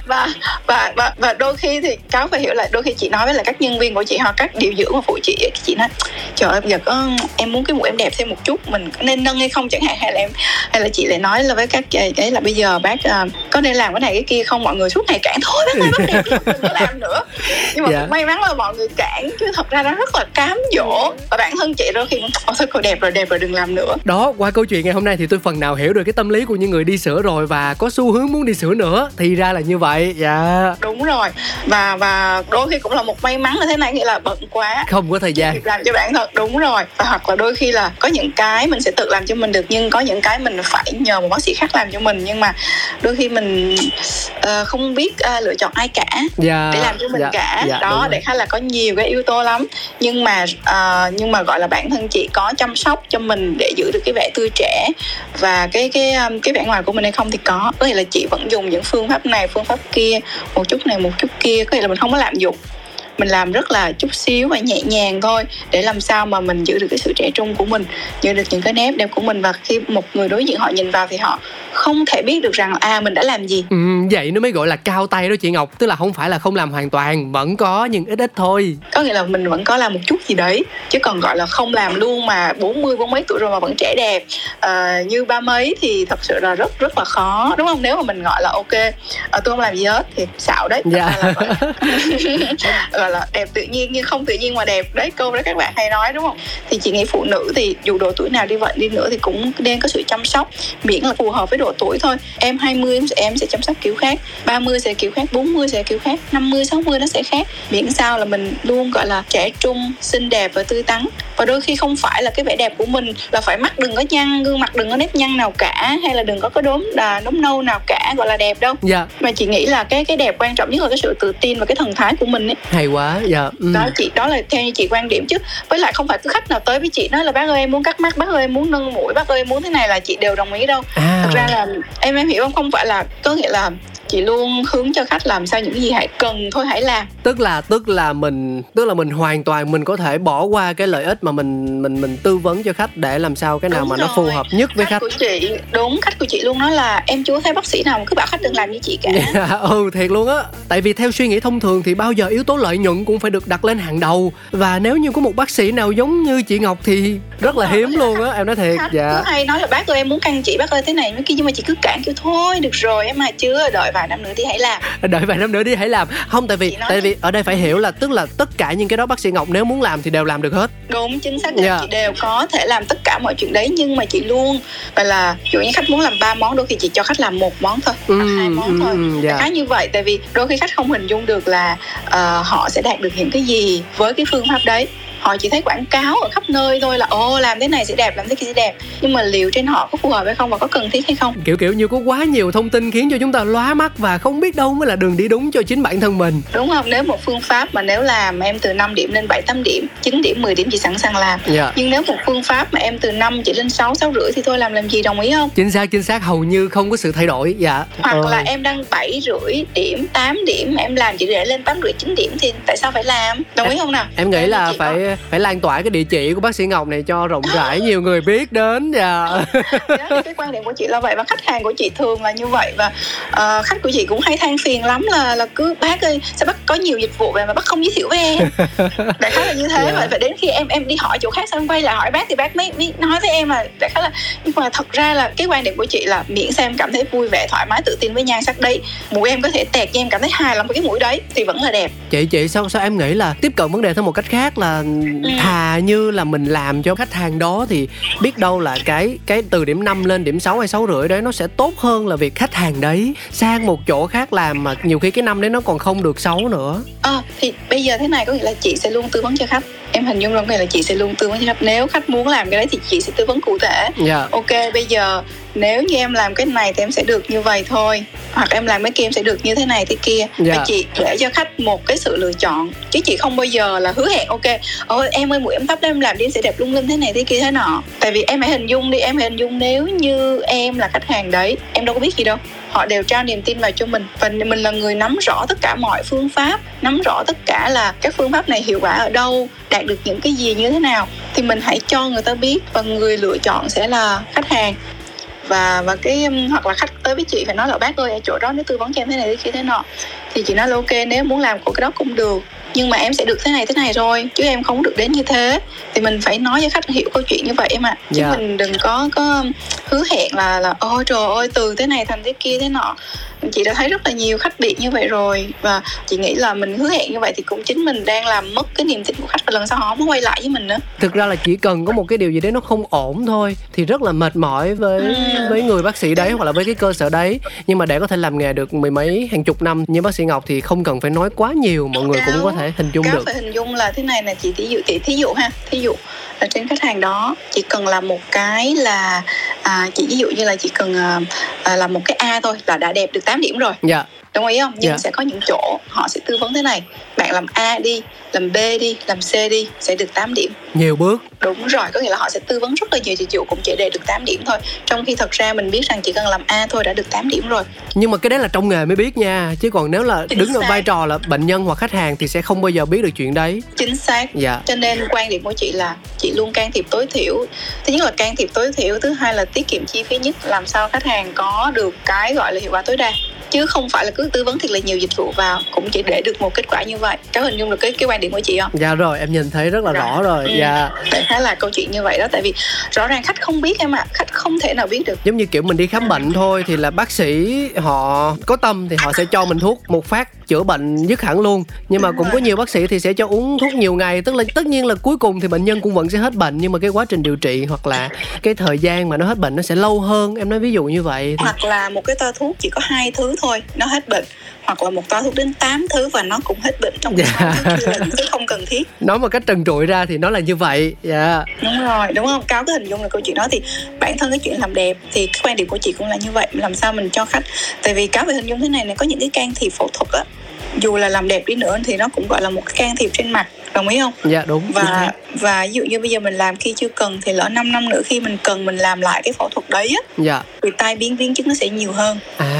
và và và và đôi khi thì cháu phải hiểu là đôi khi chị nói với lại các nhân viên của chị hoặc các điều dưỡng mà phụ chị chị nói trời ơi giờ có em muốn cái mũi em đẹp thêm một chút mình nên nâng hay không chẳng hạn? Hay là em hay là chị lại nói là với các đấy là bây giờ bác uh, có nên làm cái này cái kia không? Mọi người suốt ngày cản thôi bác ơi bác đẹp đừng có làm nữa. Nhưng mà yeah. Dạ. may mắn là mọi người cản chứ thật ra nó rất là cám dỗ. Và bản thân chị đôi khi ôi thôi cô đẹp rồi đẹp rồi đừng làm nữa. Đó qua câu chuyện ngày hôm nay thì tôi phần nào hiểu được cái tâm lý của những người đi sửa rồi và có xu hướng muốn đi sửa nữa. Thì ra là như vậy dạ. Đúng rồi. Và và đôi khi cũng là một may mắn là thế này nghĩa là bận quá. Không có thời gian. Làm cho bản thân đúng rồi. Và hoặc là đôi khi là có những cái mình sẽ tự làm cho mình được nhưng có những cái mình phải nhờ một bác sĩ khác làm cho mình. Nhưng mà đôi khi mình uh, không biết uh, lựa chọn ai cả dạ, để làm cho mình dạ, cả. dạ, đó để khá là có nhiều cái yếu tố lắm. Nhưng mà uh, nhưng mà gọi là bản thân chị có chăm sóc cho mình để giữ được cái vẻ tươi trẻ. Và cái cái cái vẻ ngoài của mình hay không thì có. Có nghĩa là chị vẫn dùng những phương pháp này phương pháp kia, một chút này, một chút kia. Có nghĩa là mình không có lạm dụng. Mình làm rất là chút xíu và nhẹ nhàng thôi, để làm sao mà mình giữ được cái sự trẻ trung của mình, giữ được những cái nét đẹp của mình. Và khi một người đối diện họ nhìn vào thì họ không thể biết được rằng à mình đã làm gì. Ừ, vậy nó mới gọi là cao tay đó chị ngọc tức là không phải là không làm hoàn toàn vẫn có nhưng ít ít thôi. Có nghĩa là mình vẫn có làm một chút gì đấy chứ còn gọi là không làm luôn mà 40 bốn mấy tuổi rồi mà vẫn trẻ đẹp. À, như ba mấy thì thật sự là rất rất là khó đúng không? Nếu mà mình gọi là ok à, tôi không làm gì hết thì xạo đấy. Dạ. là gọi là đẹp tự nhiên nhưng không tự nhiên mà đẹp. Đấy câu đó các bạn hay nói đúng không? Thì chị nghĩ phụ nữ thì dù độ tuổi nào đi vậy đi nữa thì cũng nên có sự chăm sóc miễn là phù hợp với độ tuổi thôi. Em 20 em sẽ, em sẽ chăm sóc kiểu khác. 30 sẽ kiểu khác 40 sẽ kiểu khác 50 60 nó sẽ khác. Miễn sao là mình luôn gọi là trẻ trung xinh đẹp và tươi tắn. Và đôi khi không phải là cái vẻ đẹp của mình là phải mắt đừng có nhăn gương mặt đừng có nếp nhăn nào cả hay là đừng có cái đốm đà đốm nâu nào cả gọi là đẹp đâu. Dạ. mà chị nghĩ là cái cái đẹp quan trọng nhất là cái sự tự tin và cái thần thái của mình ấy. Hay quá dạ ừ. đó chị đó là theo như chị quan điểm chứ. Với lại không phải cứ khách nào tới với chị nói là bác ơi em muốn cắt mắt bác ơi em muốn nâng mũi bác ơi em muốn thế này là chị đều đồng ý đâu. À. thật ra là em em hiểu không? Không phải là có nghĩa là chị luôn hướng cho khách làm sao những gì hãy cần thôi hãy làm. Tức là tức là mình tức là mình hoàn toàn mình có thể bỏ qua cái lợi ích mà mình mình mình tư vấn cho khách để làm sao cái nào đúng mà rồi. nó phù hợp nhất với khách, của chị đúng khách của chị luôn nói là em chưa thấy bác sĩ nào mà cứ bảo khách đừng làm như chị cả. Yeah, dạ, ừ thiệt luôn á. Tại vì theo suy nghĩ thông thường thì bao giờ yếu tố lợi nhuận cũng phải được đặt lên hàng đầu. Và nếu như có một bác sĩ nào giống như chị ngọc thì rất là hiếm luôn á em nói thiệt khách dạ. cứ hay nói là bác ơi em muốn căng chị bác ơi thế này mới kia nhưng mà chị cứ cản kêu thôi được rồi em mà chưa đợi vài năm nữa thì hãy làm đợi vài năm nữa đi hãy làm không tại vì tại vì ở đây phải hiểu là tức là tất cả những cái đó bác sĩ ngọc nếu muốn làm thì đều làm được hết đúng chính xác yeah. Dạ. chị đều có thể làm tất cả mọi chuyện đấy nhưng mà chị luôn và là dụ như khách muốn làm ba món đôi khi chị cho khách làm một món thôi hoặc hai món ừ, thôi yeah. Dạ. khá như vậy tại vì đôi khi khách không hình dung được là uh, họ sẽ đạt được những cái gì với cái phương pháp đấy họ chỉ thấy quảng cáo ở khắp nơi thôi là ồ làm thế này sẽ đẹp làm thế kia sẽ đẹp. Nhưng mà liệu trên họ có phù hợp hay không và có cần thiết hay không? Kiểu kiểu như có quá nhiều thông tin khiến cho chúng ta lóa mắt và không biết đâu mới là đường đi đúng cho chính bản thân mình. Đúng không? Nếu một phương pháp mà nếu làm em từ 5 điểm lên 7 8 điểm 9 điểm 10 điểm chị sẵn sàng làm. Yeah. Dạ. nhưng nếu một phương pháp mà em từ 5 chỉ lên 6 6 rưỡi thì thôi làm làm gì đồng ý không? Chính xác chính xác hầu như không có sự thay đổi dạ. Hoặc ờ. là em đang 7 rưỡi điểm 8 điểm em làm chỉ để lên 8 rưỡi 9 điểm thì tại sao phải làm? Đồng ý không nào? em nghĩ là phải phải lan tỏa cái địa chỉ của bác sĩ Ngọc này cho rộng rãi nhiều người biết đến dạ yeah. cái quan điểm của chị là vậy và khách hàng của chị thường là như vậy và uh, khách của chị cũng hay than phiền lắm là là cứ bác ơi sao bác có nhiều dịch vụ về mà bác không giới thiệu với em đại khái là như thế yeah. Dạ. và đến khi em em đi hỏi chỗ khác xong quay lại hỏi bác thì bác mới, mới nói với em là đại khái là nhưng mà thật ra là cái quan điểm của chị là miễn sao em cảm thấy vui vẻ thoải mái tự tin với nhan sắc đấy mũi em có thể tẹt cho em cảm thấy hài lòng với cái mũi đấy thì vẫn là đẹp chị chị sao sao em nghĩ là tiếp cận vấn đề theo một cách khác là. Thà như là mình làm cho khách hàng đó thì biết đâu là cái cái từ điểm 5 lên điểm 6 hay sáu rưỡi đấy nó sẽ tốt hơn là việc khách hàng đấy. Sang một chỗ khác làm mà nhiều khi cái năm đấy nó còn không được xấu nữa. À, thì bây giờ thế này có nghĩa là chị sẽ luôn tư vấn cho khách. Em hình dung là là chị sẽ luôn tư vấn cho khách. Nếu khách muốn làm cái đấy thì chị sẽ tư vấn cụ thể. Yeah. Dạ. ok bây giờ nếu như em làm cái này thì em sẽ được như vậy thôi. Hoặc em làm cái kia em sẽ được như thế này thế kia. Yeah. và dạ. chị để cho khách một cái sự lựa chọn. Chứ chị không bao giờ là hứa hẹn ok ôi em ơi mũi em thấp em làm đi em sẽ đẹp lung linh thế này thế kia thế nọ. Tại vì em hãy hình dung đi em hãy hình dung nếu như em là khách hàng đấy em đâu có biết gì đâu. Họ đều trao niềm tin vào cho mình. Và mình là người nắm rõ tất cả mọi phương pháp nắm rõ tất cả là các phương pháp này hiệu quả ở đâu đạt được những cái gì như thế nào thì mình hãy cho người ta biết. Và người lựa chọn sẽ là khách hàng và và cái hoặc là khách tới với chị phải nói là bác ơi ở chỗ đó nếu tư vấn cho em thế này thế kia thế nọ thì chị nói là ok nếu muốn làm của cái đó cũng được nhưng mà em sẽ được thế này thế này rồi chứ em không được đến như thế thì mình phải nói cho khách hiểu câu chuyện như vậy em ạ chứ yeah. Dạ. mình đừng có có hứa hẹn là là ôi trời ơi từ thế này thành thế kia thế nọ chị đã thấy rất là nhiều khách biệt như vậy rồi và chị nghĩ là mình hứa hẹn như vậy thì cũng chính mình đang làm mất cái niềm tin của khách và lần sau họ không quay lại với mình nữa. Thực ra là chỉ cần có một cái điều gì đấy nó không ổn thôi thì rất là mệt mỏi với ừ. với người bác sĩ đấy hoặc là với cái cơ sở đấy. Nhưng mà để có thể làm nghề được mười mấy hàng chục năm như bác sĩ ngọc thì không cần phải nói quá nhiều mọi người cũng có thể hình dung được. phải hình dung là thế này là chị thí dụ chị thí dụ ha thí dụ là trên khách hàng đó chỉ cần làm một cái là à, chị ví dụ như là chỉ cần à, à, làm một cái a thôi là đã đẹp được 8 điểm rồi. Dạ đồng ý không? Nhưng yeah. Dạ. sẽ có những chỗ họ sẽ tư vấn thế này. Bạn làm a đi làm b đi làm c đi sẽ được 8 điểm. Nhiều bước. Đúng rồi có nghĩa là họ sẽ tư vấn rất là nhiều dịch vụ cũng chỉ để được 8 điểm thôi. Trong khi thật ra mình biết rằng chỉ cần làm a thôi đã được 8 điểm rồi. Nhưng mà cái đấy là trong nghề mới biết nha. Chứ còn nếu là chính đứng ở vai trò là bệnh nhân hoặc khách hàng thì sẽ không bao giờ biết được chuyện đấy. Chính xác. Dạ. Cho nên quan điểm của chị là chị luôn can thiệp tối thiểu. Thứ nhất là can thiệp tối thiểu thứ hai là tiết kiệm chi phí nhất. Làm sao khách hàng có được cái gọi là hiệu quả tối đa chứ không phải là cứ tư vấn thiệt là nhiều dịch vụ vào cũng chỉ để được một kết quả như vậy có hình dung được cái cái quan điểm của chị không dạ rồi em nhìn thấy rất là rồi. rõ rồi ừ. dạ tại khá là câu chuyện như vậy đó tại vì rõ ràng khách không biết em ạ à. khách không thể nào biết được giống như kiểu mình đi khám bệnh thôi thì là bác sĩ họ có tâm thì họ sẽ cho mình thuốc một phát chữa bệnh dứt hẳn luôn. Nhưng mà cũng có nhiều bác sĩ thì sẽ cho uống thuốc nhiều ngày. Tức là, tất nhiên là cuối cùng thì bệnh nhân cũng vẫn sẽ hết bệnh. Nhưng mà cái quá trình điều trị hoặc là cái thời gian mà nó hết bệnh nó sẽ lâu hơn. Em nói ví dụ như vậy thì... hoặc là một cái toa thuốc chỉ có hai thứ thôi, nó hết bệnh hoặc là một toa thuốc đến 8 thứ và nó cũng hết bệnh trong yeah. Dạ. thứ không cần thiết. Nói một cách trần trụi ra thì nó là như vậy dạ. Yeah. đúng rồi đúng không? Cáo cái hình dung là câu chuyện đó thì bản thân cái chuyện làm đẹp thì cái quan điểm của chị cũng là như vậy. Làm sao mình cho khách? Tại vì cáo về hình dung thế này này có những cái can thiệp phẫu thuật á dù là làm đẹp đi nữa thì nó cũng gọi là một cái can thiệp trên mặt đồng ý không? Dạ đúng. Và và ví dụ như bây giờ mình làm khi chưa cần thì lỡ 5 năm nữa khi mình cần mình làm lại cái phẫu thuật đấy á dạ. thì tai biến biến chứng nó sẽ nhiều hơn. À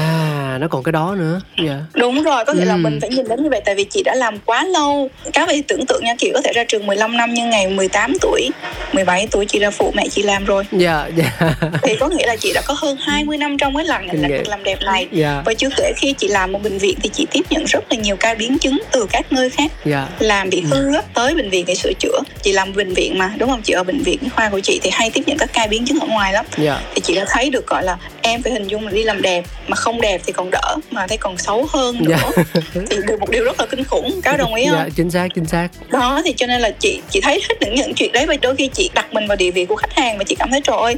nó còn cái đó nữa. Dạ. Đúng rồi có nghĩa ừ. là mình phải nhìn đến như vậy tại vì chị đã làm quá lâu. Các bạn tưởng tượng nha chị có thể ra trường 15 năm nhưng ngày 18 tuổi 17 tuổi chị ra phụ mẹ chị làm rồi. Dạ dạ. Thì có nghĩa là chị đã có hơn 20 năm trong cái làng ngành làm đẹp này. Dạ. và chưa kể khi chị làm một bệnh viện thì chị tiếp nhận rất là nhiều ca biến chứng từ các nơi khác. Dạ. làm bị hư á tới bệnh viện để sửa chữa. Chị làm bệnh viện mà đúng không? Chị ở bệnh viện khoa của chị thì hay tiếp nhận các ca biến chứng ở ngoài lắm. Dạ. thì chị đã thấy được gọi là em phải hình dung là đi làm đẹp mà không đẹp thì còn đỡ mà thấy còn xấu hơn nữa. Dạ. thì được một điều rất là kinh khủng cáo đồng ý dạ, không? dạ, chính xác chính xác. Đó thì cho nên là chị chị thấy hết những những chuyện đấy và đôi khi chị đặt mình vào địa vị của khách hàng và chị cảm thấy trời ơi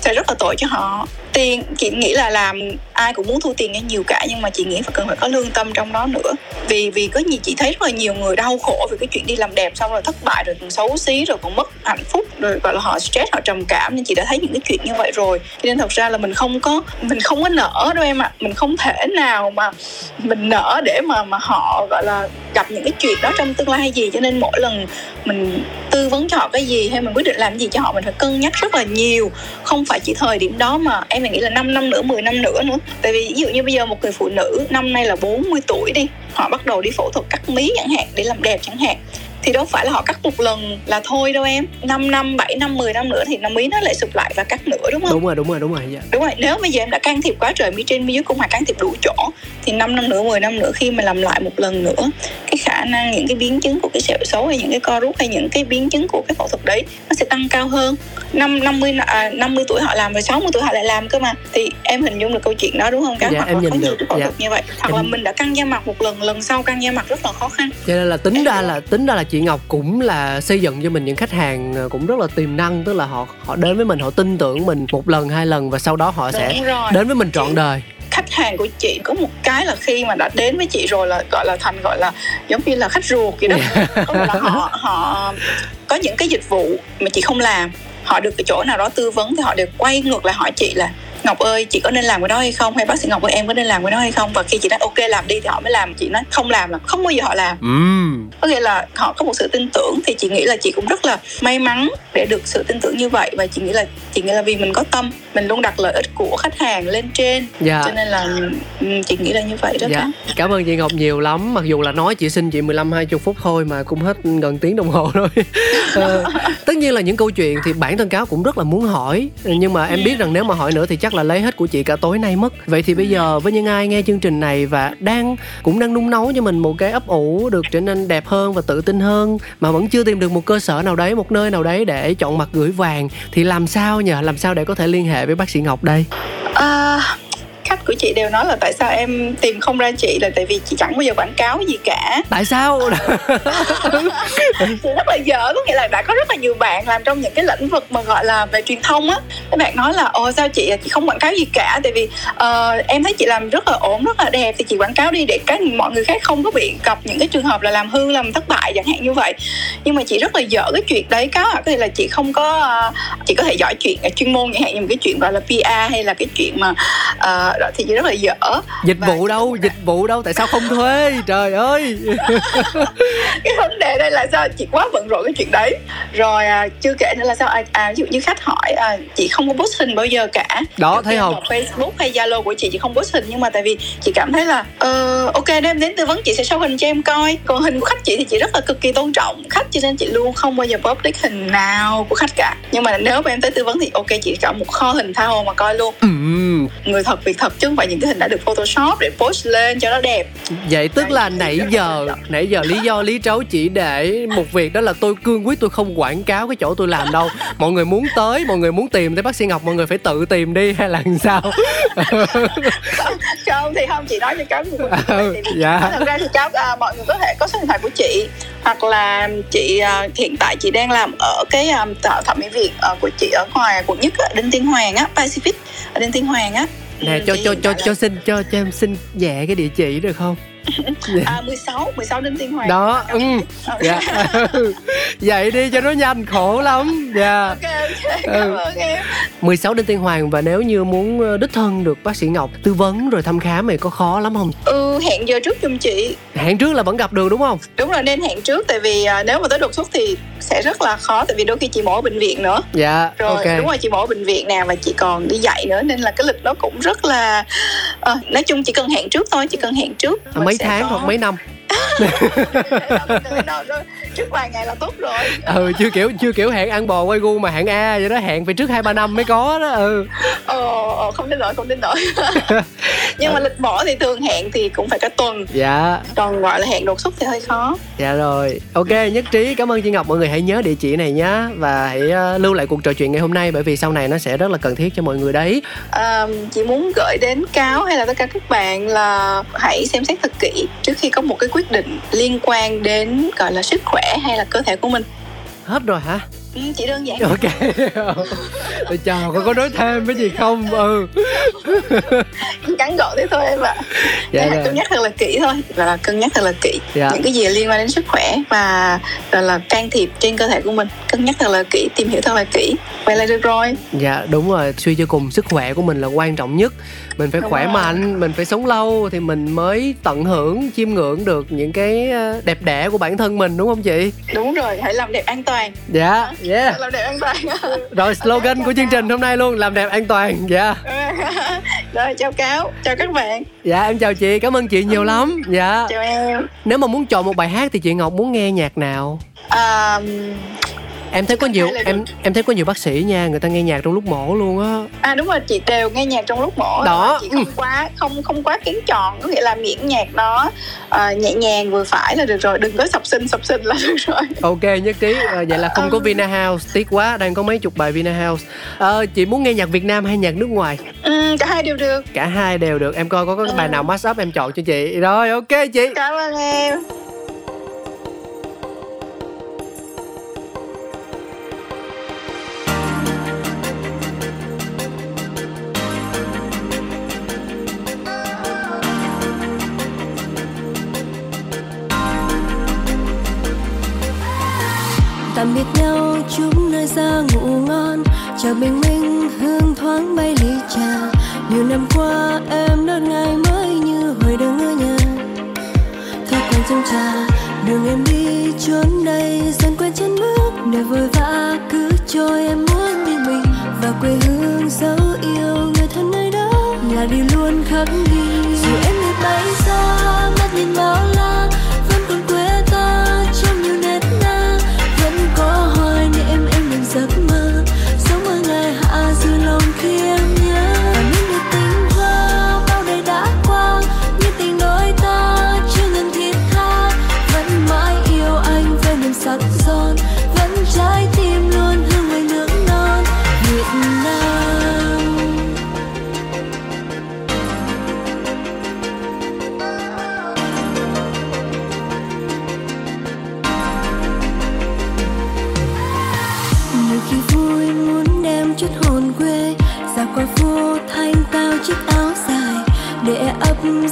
sẽ rất là tội cho họ. Tiền chị nghĩ là làm ai cũng muốn thu tiền nghe nhiều cả nhưng mà chị nghĩ phải cần phải có lương tâm trong đó nữa. Vì vì có gì chị thấy rất là nhiều người đau khổ vì cái chuyện đi làm đẹp xong rồi thất bại rồi còn xấu xí rồi còn mất hạnh phúc rồi gọi là họ stress họ trầm cảm nên chị đã thấy những cái chuyện như vậy rồi. Cho nên thật ra là mình không có mình không có nở đâu em ạ. À. mình không thể thể nào mà mình nở để mà mà họ, gọi là, gặp những cái chuyện đó trong tương lai hay gì. Cho nên mỗi lần mình tư vấn cho họ cái gì hay mình quyết định làm gì cho họ, mình phải cân nhắc rất là nhiều. Không phải chỉ thời điểm đó mà em nghĩ là 5 năm nữa 10 năm nữa nữa. Tại vì ví dụ như bây giờ một người phụ nữ năm nay là 40 tuổi đi, họ bắt đầu đi phẫu thuật cắt mí chẳng hạn để làm đẹp chẳng hạn thì đâu phải là họ cắt một lần là thôi đâu em. 5 năm 7 năm 10 năm nữa thì nó mí nó lại sụp lại và cắt nữa đúng không? Đúng rồi đúng rồi đúng rồi dạ. đúng rồi nếu bây giờ em đã can thiệp quá trời mí trên mí dưới cũng phải can thiệp đủ chỗ thì 5 năm nữa 10 năm nữa khi mà làm lại một lần nữa cái khả năng những cái biến chứng của cái sẹo xấu hay những cái co rút hay những cái biến chứng của cái phẫu thuật đấy nó sẽ tăng cao hơn. Năm 50 à, 50 tuổi họ làm rồi 60 tuổi họ lại làm cơ mà. Thì em hình dung được câu chuyện đó đúng không các dạ, hoặc em nhìn được phẫu dạ. thuật như vậy. Hoặc em... là mình đã căng da mặt một lần lần sau căng da mặt rất là khó khăn. Cho nên là tính em ra là tính ra là chị Ngọc cũng là xây dựng cho mình những khách hàng à, cũng rất là tiềm năng tức là họ họ đến với mình họ tin tưởng mình một lần hai lần và sau đó họ Đúng sẽ rồi. đến với mình trọn đời. khách hàng của chị có một cái là khi mà đã đến với chị rồi là gọi là thành gọi là giống như là khách ruột vậy đó. Có là họ họ có những cái dịch vụ mà chị không làm họ được cái chỗ nào đó tư vấn thì họ đều quay ngược lại hỏi chị là Ngọc ơi chị có nên làm cái đó hay không? Hay bác sĩ Ngọc ơi em có nên làm cái đó hay không? Và khi chị nói ok làm đi thì họ mới làm. Chị nói không làm là không bao giờ họ làm. Mm. có nghĩa là họ có một sự tin tưởng thì chị nghĩ là chị cũng rất là may mắn để được sự tin tưởng như vậy. Và chị nghĩ là chị nghĩ là vì mình có tâm mình luôn đặt lợi ích của khách hàng lên trên. Dạ. cho nên là chị nghĩ là như vậy đó dạ. cảm ơn chị Ngọc nhiều lắm. Mặc dù là nói chị xin chị 15 20 phút thôi mà cũng hết gần tiếng đồng hồ rồi. Ờ, tất nhiên là những câu chuyện thì bản thân cáo cũng rất là muốn hỏi. Nhưng mà em biết rằng nếu mà hỏi nữa thì chắc là lấy hết của chị cả tối nay mất. Vậy thì bây giờ với những ai nghe chương trình này và đang cũng đang nung nấu cho mình một cái ấp ủ được trở nên đẹp hơn và tự tin hơn mà vẫn chưa tìm được một cơ sở nào đấy một nơi nào đấy để chọn mặt gửi vàng thì làm sao nhờ? Làm sao để có thể liên hệ với bác sĩ ngọc đây? À, khách của chị đều nói là tại sao em tìm không ra chị là tại vì chị chẳng bao giờ quảng cáo gì cả. Tại sao? Chị rất là dở có nghĩa là đã có rất là nhiều bạn làm trong những cái lĩnh vực mà gọi là về truyền thông á. Các bạn nói là ồ sao chị chị không quảng cáo gì cả? Tại vì uh, em thấy chị làm rất là ổn rất là đẹp thì chị quảng cáo đi để các mọi người khác không có bị gặp những cái trường hợp là làm hư làm thất bại chẳng hạn như vậy. Nhưng mà chị rất là dở cái chuyện đấy có có thể là chị không có uh, chị có thể giỏi chuyện chuyên môn chẳng hạn như một cái chuyện gọi là PR hay là cái chuyện mà uh, đó thì rất là dở. Dịch vụ đâu dịch vụ đâu tại sao không thuê? Trời ơi. Cái vấn đề đây là sao chị quá bận rộn cái chuyện đấy. Rồi à, chưa kể nữa là sao à, à, ví dụ như khách hỏi à, chị không có post hình bao giờ cả. Đó thấy không? Facebook hay Zalo của chị chị không post hình nhưng mà tại vì chị cảm thấy là uh, ok nếu em đến tư vấn chị sẽ show hình cho em coi. Còn hình của khách chị thì chị rất là cực kỳ tôn trọng khách cho nên chị luôn không bao giờ public hình nào của khách cả. Nhưng mà nếu mà em tới tư vấn thì ok chị chọn một kho hình tha hồ mà coi luôn. Ừ. người thật việc thật chứ không phải những cái hình đã được photoshop để post lên cho nó đẹp. Vậy tức là nãy giờ nãy giờ lý do lý trấu chỉ để một việc đó là tôi cương quyết tôi không quảng cáo cái chỗ tôi làm đâu. Mọi người muốn tới mọi người muốn tìm tới bác sĩ ngọc mọi người phải tự tìm đi hay là sao? Không thì không chị nói cho cháu ừ, dạ. thật ra thì cháu à, mọi người có thể có số điện thoại của chị hoặc là chị à, hiện tại chị đang làm ở cái à, thẩm mỹ viện à, của chị ở ngoài quận nhất đinh tiên hoàng á pacific ở đinh tiên hoàng á nè cho cho cho cho xin cho cho em xin nhẹ cái địa chỉ được không? À 16 16 Đinh Tiên Hoàng. Đó ừ. dạ. Vậy đi cho nó nhanh khổ lắm. Dạ. Ok ok cảm ừ. ơn em. 16 Đinh Tiên Hoàng và nếu như muốn ờ, đích thân được bác sĩ Ngọc tư vấn rồi thăm khám thì có khó lắm không? Ừ hẹn giờ trước giùm chị. Hẹn trước là vẫn gặp được đúng không? Đúng rồi nên hẹn trước tại vì uh, nếu mà tới đột xuất thì sẽ rất là khó tại vì đôi khi chị mổ ở bệnh viện nữa. Dạ rồi okay. đúng rồi chị mổ ở bệnh viện nè và chị còn đi dạy nữa nên là cái lịch đó cũng rất là uh, nói chung chỉ cần hẹn trước thôi chỉ cần hẹn trước à, mấy tháng có... hoặc mấy năm? Trước vài ngày là tốt rồi. Ừ chưa kiểu chưa kiểu hẹn ăn bò quay gu mà hẹn a vậy đó hẹn phải trước hai ba năm mới có đó ừ. Ờ không đến nỗi không đến nỗi nhưng mà lịch mổ thì thường hẹn thì cũng phải cả tuần. Dạ. Còn gọi là hẹn đột xuất thì hơi khó. Dạ rồi. Ok nhất trí. Cảm ơn chị ngọc. Mọi người hãy nhớ địa chỉ này nhá và hãy uh, lưu lại cuộc trò chuyện ngày hôm nay bởi vì sau này nó sẽ rất là cần thiết cho mọi người đấy. À, chị muốn gửi đến cáo hay là tất cả các bạn là hãy xem xét thật kỹ trước khi có một cái quyết định liên quan đến gọi là sức khỏe hay là cơ thể của mình. Hết rồi hả ừ, chỉ đơn giản. Ok. Tôi chào con có nói thêm cái gì không? Ừ. Ngắn gọn thế thôi em ạ. Dạ rồi. cân nhắc thật là kỹ thôi và cân nhắc thật là kỹ. Dạ. những cái gì liên quan đến sức khỏe và gọi là can thiệp trên cơ thể của mình cân nhắc thật là kỹ tìm hiểu thật là kỹ. Vậy là được rồi. Dạ đúng rồi. Suy cho cùng sức khỏe của mình là quan trọng nhất. Mình phải Đúng khỏe rồi. mạnh mình phải sống lâu thì mình mới tận hưởng chiêm ngưỡng được những cái ờ, đẹp đẽ của bản thân mình đúng không chị? Đúng rồi hãy làm đẹp an toàn. Dạ yeah. Làm đẹp an toàn. Rồi slogan của chương trình hôm nay luôn làm đẹp an toàn. Dạ rồi chào cáo chào các bạn. Dạ em chào chị cảm ơn chị nhiều lắm. Dạ. Chào em. Nếu mà muốn chọn một bài hát thì chị ngọc muốn nghe nhạc nào? À, em thấy có nhiều em em thấy có nhiều bác sĩ nha người ta nghe nhạc trong lúc mổ luôn á. À đúng rồi chị đều nghe nhạc trong lúc mổ Đó. chị không quá không không quá kén chọn có nghĩa là miễn nhạc nó à, nhẹ nhàng vừa phải là được rồi đừng có sập sinh sập sinh là được rồi. Ok nhất trí. Ờ, vậy là không có Ừ. Vina House tiếc quá đang có mấy chục bài Vina House. Ờ, chị muốn nghe nhạc Việt Nam hay nhạc nước ngoài? Ừ, cả hai đều được. Cả hai đều được. Em coi có cái Ừ. bài nào match up em chọn cho chị. Rồi ok chị. Cảm ơn em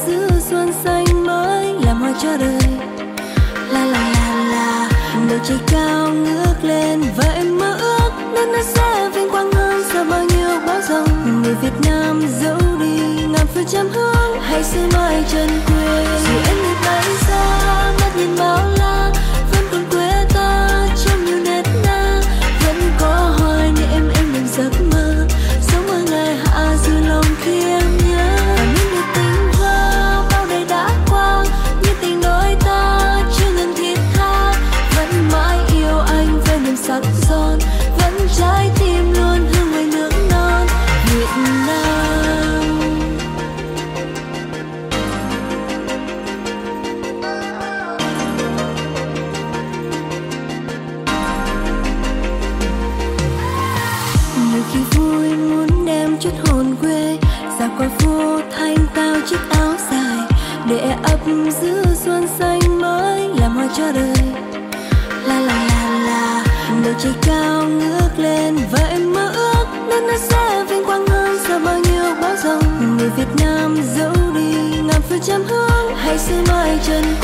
giữ xuân xanh mới làm hoa cho đời. La la la la bầu trời cao ngước lên vậy mơ ước đất nước sẽ vinh quang hơn sau bao nhiêu bão giông. Người Việt Nam dẫu đi ngàn phương trăm hướng, hãy giữ mãi chân quê. Dù em đi bay trời cao ngước lên và em mơ ước đất nước sẽ vinh quang hơn sau bao nhiêu bão giông. Người Việt Nam dẫu đi ngàn phương trăm hướng, hãy giữ mãi chân